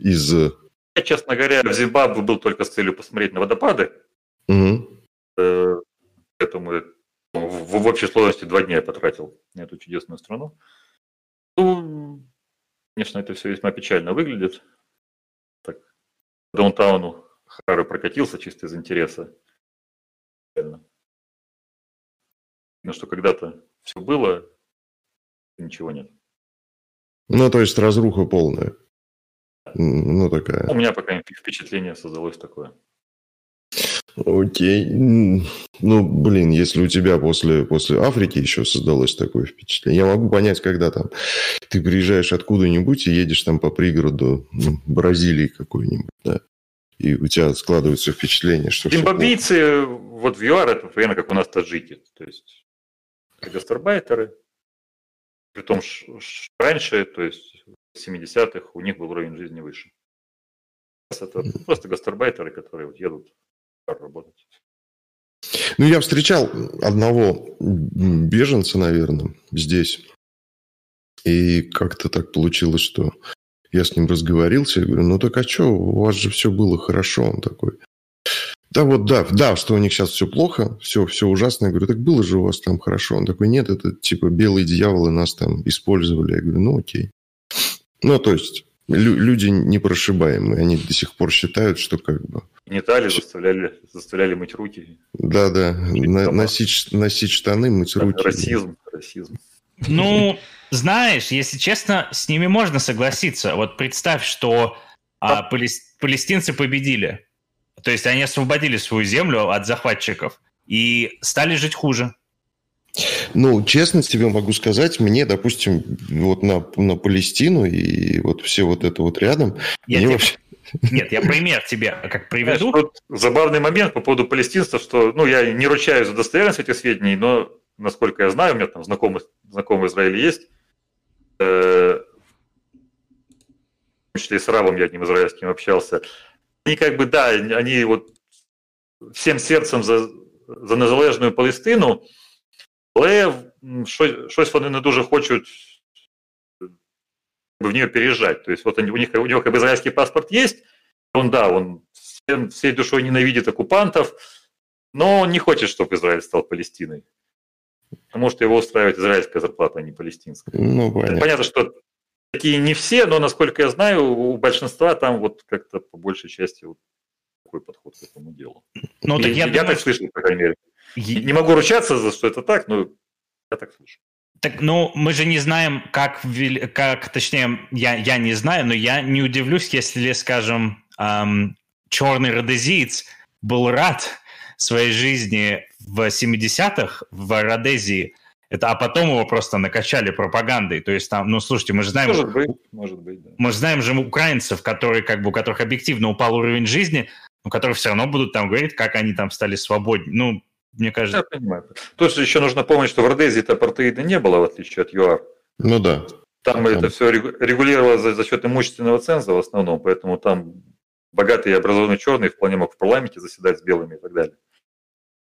из... Я, честно говоря, в Зимбабве был только с целью посмотреть на водопады. Угу. Поэтому в, в общей сложности два дня я потратил на эту чудесную страну. Ну, конечно, это все весьма печально выглядит. Так, по даунтауну Харары прокатился чисто из интереса. Видно, что когда-то все было, ничего нет. Ну, то есть разруха полная. Ну, такая. У меня пока впечатление создалось такое. Окей. Ну, блин, если у тебя после, после Африки еще создалось такое впечатление, я могу понять, когда там ты приезжаешь откуда-нибудь и едешь там по пригороду ну, Бразилии какой-нибудь, да, и у тебя складывается впечатление, что... Зимбабвийцы, вот в ЮАР, это примерно как у нас таджики, то есть гастарбайтеры, при том, что раньше, то есть в 70-х, у них был уровень жизни выше. Это просто гастарбайтеры, которые вот едут работать. Ну, я встречал одного беженца, наверное, здесь. И как-то так получилось, что я с ним разговорился. Я говорю, ну так а что, у вас же все было хорошо. Он такой, да вот, да, да, что у них сейчас все плохо, все, все ужасно. Я говорю, так было же у вас там хорошо. Он такой, нет, это типа белые дьяволы нас там использовали. Я говорю, ну окей. Ну, то есть люди непрошибаемые, они до сих пор считают, что как бы Гнетали, заставляли, заставляли мыть руки. Да-да, На, носить, носить штаны, мыть руки. Расизм, расизм. Ну, знаешь, если честно, с ними можно согласиться. Вот представь, что а, палест... палестинцы победили. То есть они освободили свою землю от захватчиков и стали жить хуже. Ну, честно тебе могу сказать, мне, допустим, вот на, на Палестину и вот все вот это вот рядом, я мне тебе... вообще нет, я пример тебе как приведу. Вот забавный момент по поводу палестинцев, что, ну, я не ручаюсь за достоверность этих сведений, но, насколько я знаю, у меня там знакомый, знакомый в Израиле есть, э, в том числе и с Равом я одним израильским общался, они как бы, да, они вот всем сердцем за, за незалежную Палестину, але щось вони не дуже хочуть в нее переезжать. То есть вот они, у, них, у него как бы израильский паспорт есть, он, да, он всем, всей душой ненавидит оккупантов, но он не хочет, чтобы Израиль стал Палестиной. Потому что его устраивает израильская зарплата, а не палестинская. Ну, понятно. понятно, что такие не все, но, насколько я знаю, у большинства там вот как-то по большей части вот такой подход к этому делу. Ну, так я, я думаю, так слышал, по крайней мере. Не могу ручаться за что это так, но я так слышу. Так, ну, мы же не знаем, как, как точнее, я, я не знаю, но я не удивлюсь, если, скажем, эм, черный родезиец был рад своей жизни в 70-х в Родезии, это, а потом его просто накачали пропагандой. То есть там, ну, слушайте, мы же знаем... Может быть, может быть, да. Мы же знаем же украинцев, которые, как бы, у которых объективно упал уровень жизни, но которые все равно будут там говорить, как они там стали свободнее. Ну, мне кажется. Я понимаю. Тоже еще нужно помнить, что в Родезии-то апартеида не было, в отличие от ЮАР. Ну да. Там, там. это все регулировалось за, за счет имущественного ценза в основном, поэтому там богатый и образованный черный вполне мог в парламенте заседать с белыми и так далее.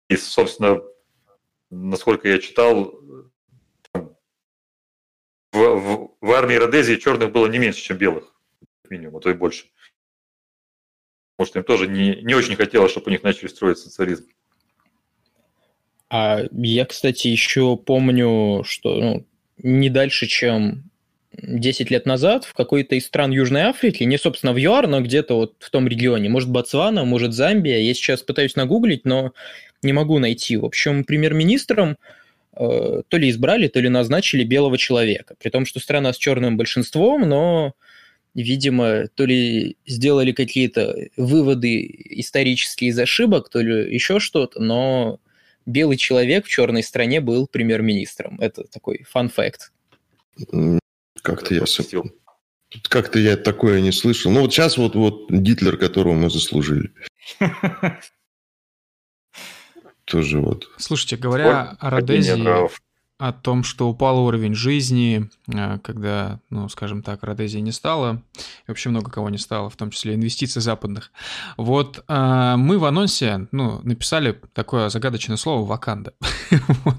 И, собственно, насколько я читал, в, в, в армии Родезии черных было не меньше, чем белых, минимум, а то и больше. Потому что им тоже не, не очень хотелось, чтобы у них начали строить социализм. А я, кстати, еще помню, что ну, не дальше, чем 10 лет назад в какой-то из стран Южной Африки, не, собственно, в ЮАР, но где-то вот в том регионе, может, Ботсвана, может, Замбия, я сейчас пытаюсь нагуглить, но не могу найти. В общем, премьер-министром э, то ли избрали, то ли назначили белого человека, при том, что страна с черным большинством, но видимо, то ли сделали какие-то выводы исторические из ошибок, то ли еще что-то, но белый человек в черной стране был премьер-министром. Это такой фан-факт. Как-то я сопил. Как-то я такое не слышал. Ну вот сейчас вот, вот Гитлер, которого мы заслужили. Тоже вот. Слушайте, говоря о Родезии, о том, что упал уровень жизни, э, когда, ну, скажем так, Родезии не стало, и вообще много кого не стало, в том числе инвестиций западных. Вот э, мы в анонсе, ну, написали такое загадочное слово «ваканда».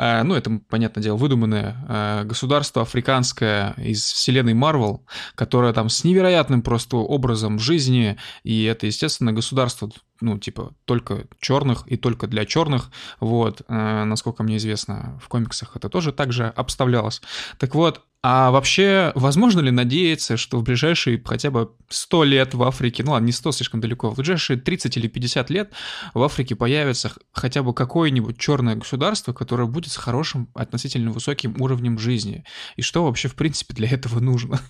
Э, ну, это, понятное дело, выдуманное государство африканское из вселенной Марвел, которое там с невероятным просто образом жизни, и это, естественно, государство ну, типа, только черных и только для черных, вот, э, насколько мне известно, в комиксах это тоже так же обставлялось. Так вот, а вообще, возможно ли надеяться, что в ближайшие хотя бы 100 лет в Африке, ну ладно, не 100, слишком далеко, в ближайшие 30 или 50 лет в Африке появится хотя бы какое-нибудь черное государство, которое будет с хорошим, относительно высоким уровнем жизни? И что вообще, в принципе, для этого нужно?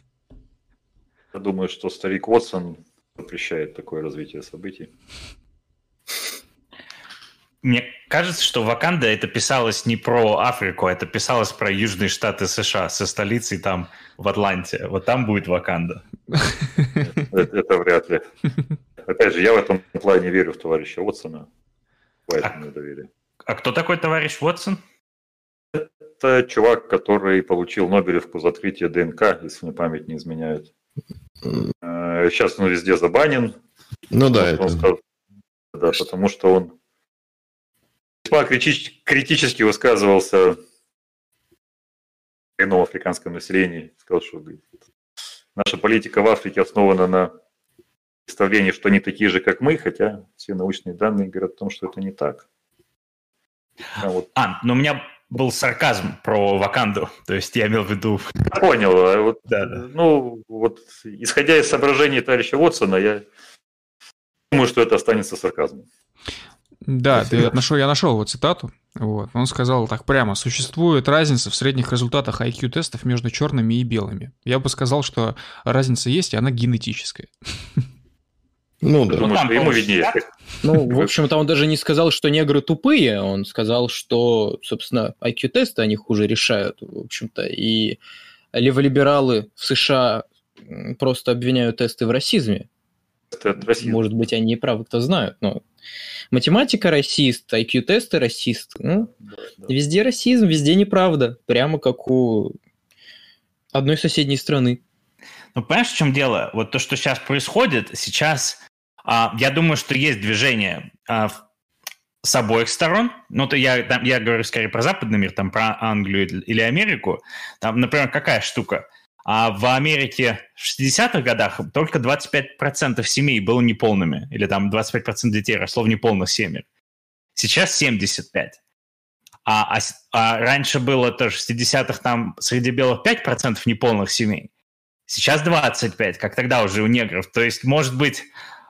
Я думаю, что старик Уотсон запрещает такое развитие событий. Мне кажется, что Ваканда это писалось не про Африку, а это писалось про Южные Штаты США со столицей там в Атланте. Вот там будет Ваканда. Это, это вряд ли. Опять же, я в этом плане верю в товарища Уотсона. Поэтому а, доверие. А кто такой товарищ Уотсон? Это чувак, который получил Нобелевку за открытие ДНК, если мне память не изменяет. Сейчас он везде забанен. Ну да, это... Сказал, да, потому что он весьма критически высказывался о ином африканском населении. Сказал, что наша политика в Африке основана на представлении, что они такие же, как мы, хотя все научные данные говорят о том, что это не так. А, вот. а но у меня был сарказм про Ваканду, то есть я имел в виду... Понял, а вот, да, да. ну, вот, исходя из соображений товарища Уотсона, я думаю, что это останется сарказмом. Да, ты нашел, я нашел его цитату. Вот. Он сказал так прямо. Существует разница в средних результатах IQ-тестов между черными и белыми. Я бы сказал, что разница есть, и она генетическая. Ну, да. Думаю, что ему виднее. Ну, в общем-то, он даже не сказал, что негры тупые, он сказал, что, собственно, IQ-тесты они хуже решают, в общем-то, и леволибералы в США просто обвиняют тесты в расизме. Расизм. Может быть, они и правы, кто знает, но математика расист, IQ-тесты расист. Ну, да, да. Везде расизм, везде неправда, прямо как у одной соседней страны. Ну, понимаешь, в чем дело? Вот то, что сейчас происходит, сейчас я думаю, что есть движение а, с обоих сторон. Ну, то я, там, я говорю скорее про западный мир, там про Англию или Америку. Там, например, какая штука? А в Америке в 60-х годах только 25% семей было неполными, или там 25% детей росло в неполных семьях. Сейчас 75%. А, а, а раньше было тоже в 60-х там среди белых 5% неполных семей. Сейчас 25, как тогда уже у негров. То есть, может быть,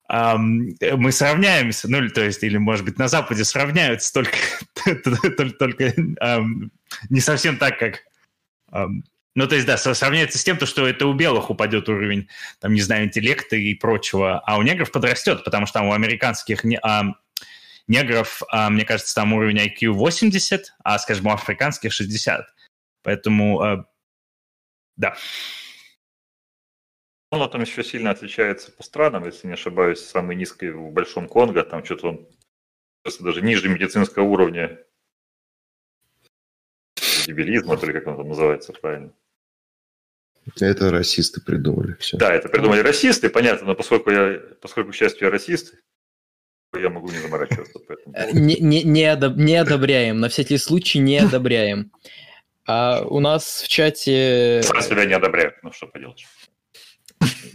мы сравняемся, ну, то есть, или, может быть, на Западе сравняются, только, только, не совсем так, как... Ну, то есть, да, сравняется с тем, то, что это у белых упадет уровень, там, не знаю, интеллекта и прочего, а у негров подрастет, потому что там у американских не, а, негров, мне кажется, там уровень IQ 80, а, скажем, у африканских 60. Поэтому, а, да. Он там еще сильно отличается по странам, если не ошибаюсь, самый низкий в Большом Конго, там что-то он даже ниже медицинского уровня дебилизма, или как он там называется правильно. Это расисты придумали. Все. Да, это придумали расисты, понятно, но поскольку я, поскольку, к счастью, я расист, я могу не заморачиваться. Поэтому... Не, не, не, одоб, не одобряем, на всякий случай не одобряем. А у нас в чате... Сам себя не одобряю, ну что поделать.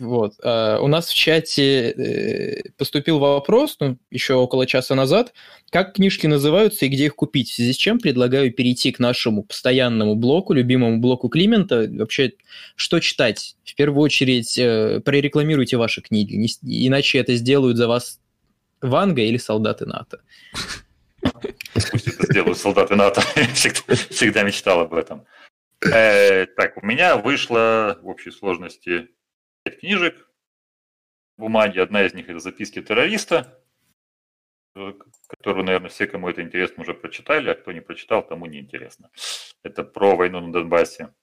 Вот. А у нас в чате э, поступил вопрос, ну, еще около часа назад, как книжки называются и где их купить. В связи с чем предлагаю перейти к нашему постоянному блоку, любимому блоку Климента. Вообще, что читать? В первую очередь, э, прорекламируйте ваши книги, иначе это сделают за вас Ванга или солдаты НАТО. Пусть это сделают солдаты НАТО. всегда, всегда мечтал об этом. Э, так, у меня вышло в общей сложности пять книжек бумаги. Одна из них это записки террориста, э, которую, наверное, все, кому это интересно, уже прочитали, а кто не прочитал, тому не интересно. Это про войну на Донбассе.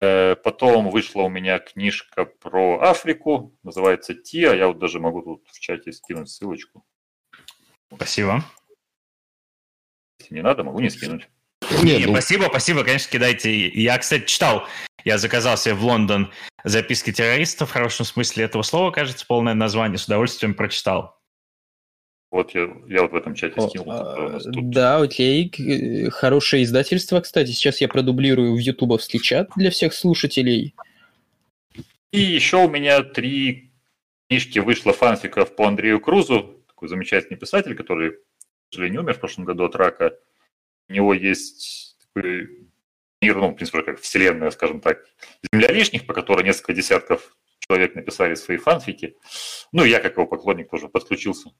Э, потом вышла у меня книжка про Африку, называется ТИА. Я вот даже могу тут в чате скинуть ссылочку. Спасибо. Если не надо, могу не скинуть. Не, ну... Спасибо, спасибо, конечно, кидайте. Я, кстати, читал, я заказал себе в Лондон записки террористов, в хорошем смысле этого слова, кажется, полное название, с удовольствием прочитал. Вот я, я вот в этом чате скинул. А, тут... Да, окей. Хорошее издательство, кстати. Сейчас я продублирую в ютубовский чат для всех слушателей. И еще у меня три книжки вышло фанфиков по Андрею Крузу. Такой замечательный писатель, который, к сожалению, умер в прошлом году от рака. Него есть такой мир, ну, в принципе, как вселенная, скажем так, земля лишних, по которой несколько десятков человек написали свои фанфики. Ну, я, как его поклонник, тоже подключился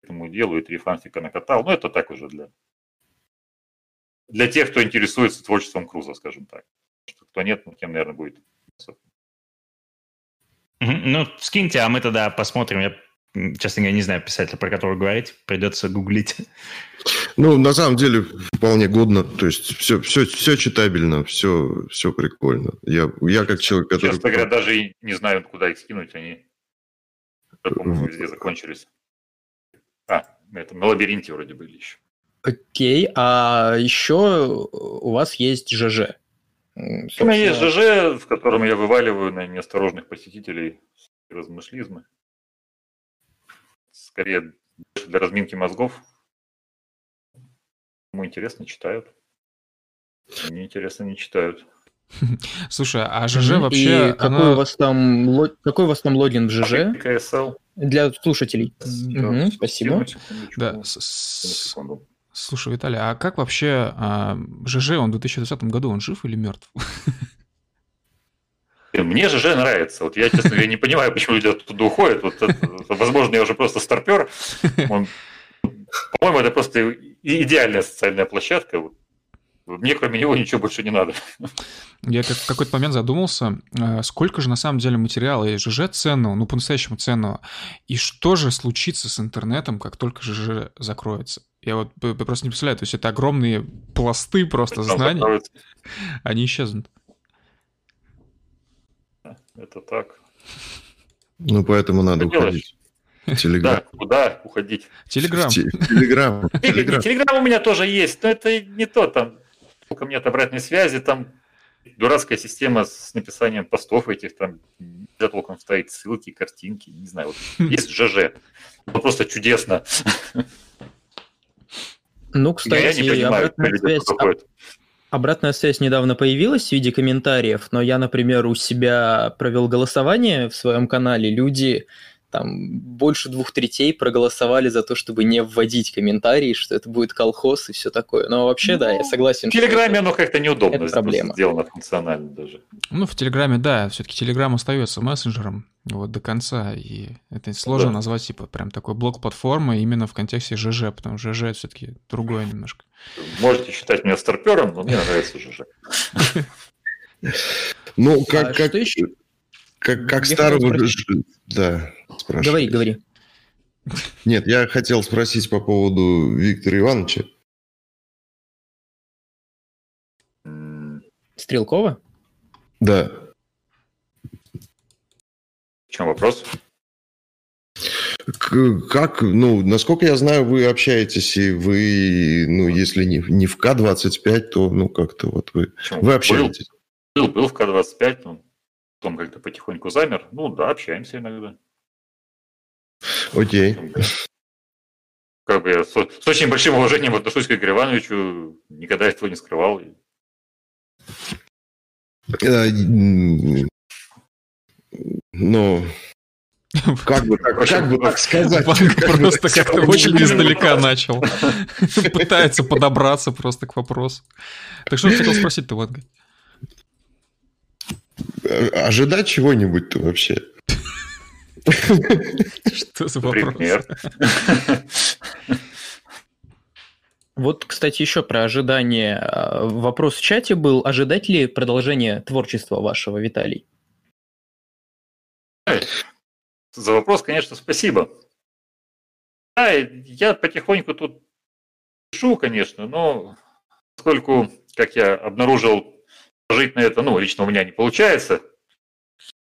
к этому делу и три фанфика накатал. Ну, это так уже для, для тех, кто интересуется творчеством Круза, скажем так. Кто нет, ну, тем, наверное, будет. Ну, скиньте, а мы тогда посмотрим. Я честно говоря, не знаю писателя, про которого говорить, придется гуглить. Ну, на самом деле, вполне годно, то есть все, все, все читабельно, все, все прикольно. Я, я как человек, который... Честно говоря, даже не знаю, куда их скинуть, они, по-моему, везде закончились. А, это на лабиринте вроде были еще. Окей, а еще у вас есть ЖЖ. Собственно... У меня есть ЖЖ, в котором я вываливаю на неосторожных посетителей размышлизмы скорее для разминки мозгов. Кому интересно, читают. Мне интересно, не читают. Слушай, а ЖЖ вообще... И какой, она... у вас там, какой у вас там логин в ЖЖ? КСЛ. Для слушателей. Да, угу, спасибо. Да. Слушай, Виталий, а как вообще а, ЖЖ, он в 2020 году, он жив или мертв? Мне ЖЖ нравится. Вот я, честно говоря, не понимаю, почему люди оттуда уходят. Вот это, возможно, я уже просто старпер. Он, по-моему, это просто идеальная социальная площадка. Мне кроме него ничего больше не надо. Я в какой-то момент задумался, э, сколько же на самом деле материала из ЖЖ ценного, ну по-настоящему ценного, и что же случится с интернетом, как только ЖЖ закроется. Я вот просто не представляю, то есть это огромные пласты просто знаний, они исчезнут. Это так. Ну, поэтому надо что уходить. Телеграм. Да, куда уходить? Телеграм. Телеграм. Телеграм у меня тоже есть, но это не то, там сколько нет обратной связи, там дурацкая система с написанием постов этих, там нельзя толком ставить ссылки, картинки, не знаю, вот есть ЖЖ. Это просто чудесно. Ну, кстати, я не понимаю, обратная связь, Обратная связь недавно появилась в виде комментариев, но я, например, у себя провел голосование в своем канале. Люди там больше двух третей проголосовали за то, чтобы не вводить комментарии, что это будет колхоз и все такое. Но вообще, ну, да, я ну, согласен. В Телеграме оно как-то неудобно это проблема. сделано функционально даже. Ну, в Телеграме, да, все-таки Телеграм остается мессенджером вот до конца, и это сложно да. назвать, типа, прям такой блок платформы именно в контексте ЖЖ, потому что ЖЖ все-таки другое немножко. Можете считать меня старпером, но мне нравится ЖЖ. Ну, как, а как, еще? Как, как старого... Да, Говори, говори. Нет, я хотел спросить по поводу Виктора Ивановича. Стрелкова? Да. В чем вопрос? Как, ну, насколько я знаю, вы общаетесь, и вы, ну, если не, не в К-25, то, ну, как-то вот вы, вы общаетесь. Был, был, был в К-25, но потом как-то потихоньку замер. Ну, да, общаемся иногда. Окей. Как бы я с, с очень большим уважением отношусь к Игорю Ивановичу, никогда этого не скрывал. Э, ну, как бы так, как бы так сказать? Просто как-то очень издалека начал. Пытается подобраться просто к вопросу. Так что ты хотел спросить-то, Ванга? Э, ожидать чего-нибудь-то вообще? Что за вопрос? Вот, кстати, еще про ожидание. А, вопрос в чате был, ожидать ли продолжение творчества вашего, Виталий? за вопрос, конечно, спасибо. Да, я потихоньку тут пишу, конечно, но поскольку, как я обнаружил, жить на это, ну, лично у меня не получается,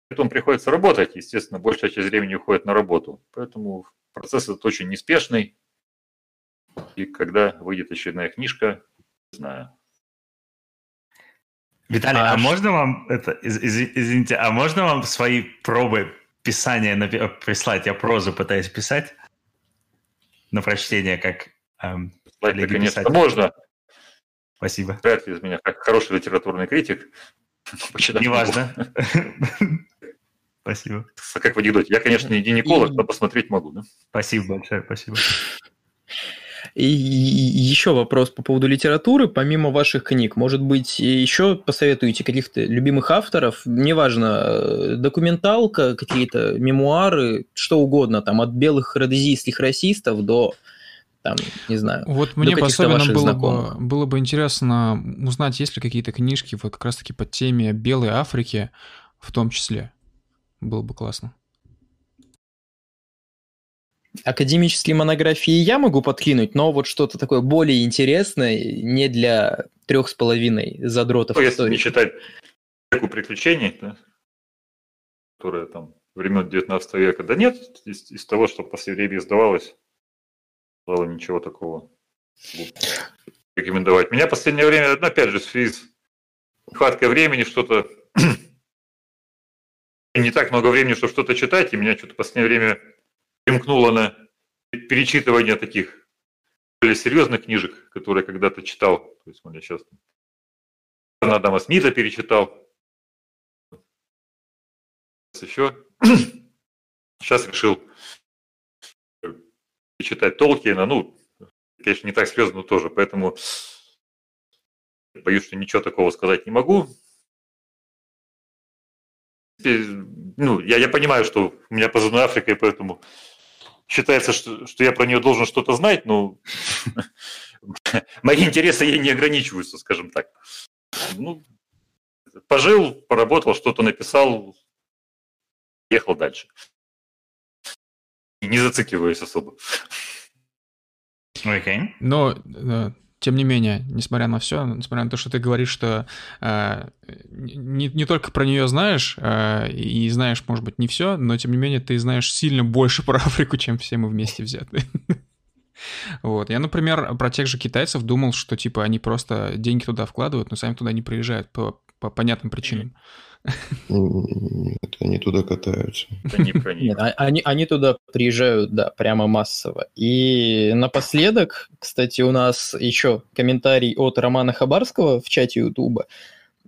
поэтому приходится работать, естественно, большая часть времени уходит на работу. Поэтому процесс этот очень неспешный. И когда выйдет очередная книжка, не знаю. Виталий, а, а можно вам это, из, из, извините, а можно вам свои пробы писания на, прислать? Я прозу пытаюсь писать на прочтение, как эм, Прислать, конечно, писать. можно. Спасибо. Вряд ли из меня как хороший литературный критик. Неважно. Спасибо. Как в анекдоте. Я, конечно, не гинеколог, но посмотреть могу. Да? Спасибо большое, спасибо. И еще вопрос по поводу литературы. Помимо ваших книг, может быть, еще посоветуете каких-то любимых авторов? Неважно, э, документалка, какие-то мемуары, что угодно, там, от белых родезийских расистов до там, не знаю. Вот мне особенно было бы, было бы интересно узнать, есть ли какие-то книжки вот как раз-таки по теме Белой Африки в том числе. Было бы классно. Академические монографии я могу подкинуть, но вот что-то такое более интересное не для трех с половиной задротов. Ну, если не считать такую приключений, да, которые там времен 19 века, да нет, из, из того, что в последнее время издавалось, было ничего такого рекомендовать. Меня в последнее время, ну, опять же, в связи с нехваткой времени что-то не так много времени, чтобы что-то читать, и меня что-то в последнее время примкнуло на перечитывание таких более серьезных книжек, которые когда-то читал. То есть, я сейчас Адама Смита перечитал. Еще. Сейчас решил читать Толкина. Ну, конечно, не так серьезно, но тоже. Поэтому боюсь, что ничего такого сказать не могу. Ну, я, я понимаю, что у меня позывной Африка, и поэтому считается, что, что я про нее должен что-то знать, но мои интересы ей не ограничиваются, скажем так. Ну, пожил, поработал, что-то написал, ехал дальше. Не зацикливаясь особо. Okay. Но э, тем не менее, несмотря на все, несмотря на то, что ты говоришь, что э, не, не только про нее знаешь, э, и знаешь, может быть, не все, но тем не менее ты знаешь сильно больше про Африку, чем все мы вместе взяты. Вот. Я, например, про тех же китайцев думал, что типа они просто деньги туда вкладывают, но сами туда не приезжают по, по понятным причинам. Нет, они туда катаются. Они, Нет, а, они, они туда приезжают, да, прямо массово. И напоследок, кстати, у нас еще комментарий от Романа Хабарского в чате Ютуба.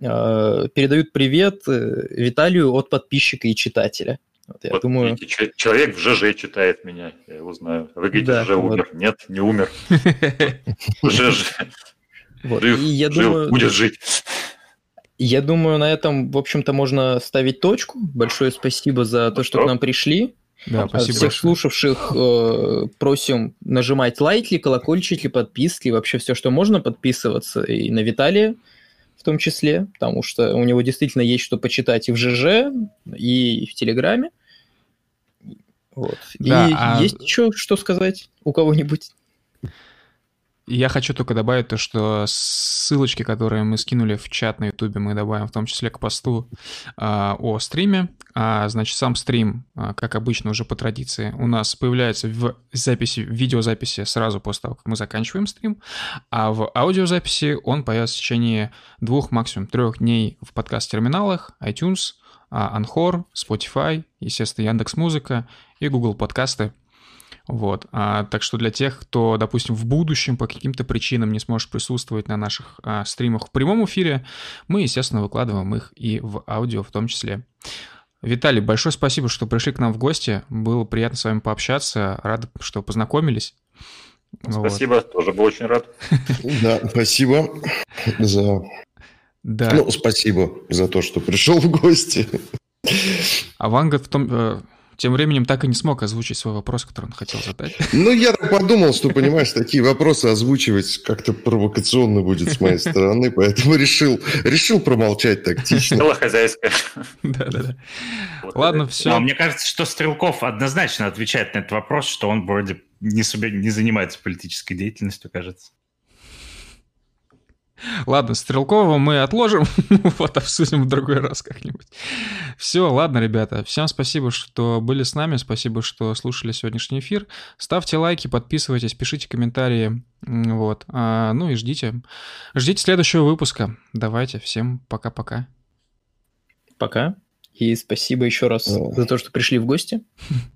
Э, передают привет э, Виталию от подписчика и читателя. Вот, я вот, думаю... Видите, человек в ЖЖ читает меня, я его знаю. Вы говорите, да, ЖЖ вот. умер. Нет, не умер. ЖЖ. Жив, жив, будет жить. Я думаю, на этом, в общем-то, можно ставить точку. Большое спасибо за то, что к нам пришли. Да, спасибо. Всех слушавших э, просим нажимать лайки, колокольчики, подписки, вообще все, что можно, подписываться и на Виталия в том числе, потому что у него действительно есть что почитать и в ЖЖ, и в Телеграме. Вот. Да, и а... есть еще что сказать у кого-нибудь? Я хочу только добавить то, что ссылочки, которые мы скинули в чат на ютубе, мы добавим в том числе к посту а, о стриме. А, значит, сам стрим, а, как обычно, уже по традиции, у нас появляется в записи, в видеозаписи сразу после того, как мы заканчиваем стрим, а в аудиозаписи он появится в течение двух, максимум трех дней в подкаст-терминалах, iTunes, а, Anchor, Spotify, естественно, Яндекс Музыка и Google подкасты. Вот. А, так что для тех, кто, допустим, в будущем по каким-то причинам не сможет присутствовать на наших а, стримах в прямом эфире, мы, естественно, выкладываем их и в аудио в том числе. Виталий, большое спасибо, что пришли к нам в гости. Было приятно с вами пообщаться. Рад, что познакомились. Спасибо, вот. тоже был очень рад. Да, спасибо за... Да. Ну, спасибо за то, что пришел в гости. А Ванга в том, э, тем временем так и не смог озвучить свой вопрос, который он хотел задать. Ну, я так подумал, что, понимаешь, такие вопросы озвучивать как-то провокационно будет с моей стороны, поэтому решил, решил промолчать тактично. Дело хозяйское. Да-да-да. Ладно, все. мне кажется, что Стрелков однозначно отвечает на этот вопрос, что он вроде не, себе, не занимается политической деятельностью, кажется. Ладно, Стрелкова мы отложим, вот обсудим в другой раз как-нибудь. Все, ладно, ребята, всем спасибо, что были с нами, спасибо, что слушали сегодняшний эфир. Ставьте лайки, подписывайтесь, пишите комментарии, вот. А, ну и ждите, ждите следующего выпуска. Давайте, всем пока-пока. Пока. И спасибо еще раз за то, что пришли в гости.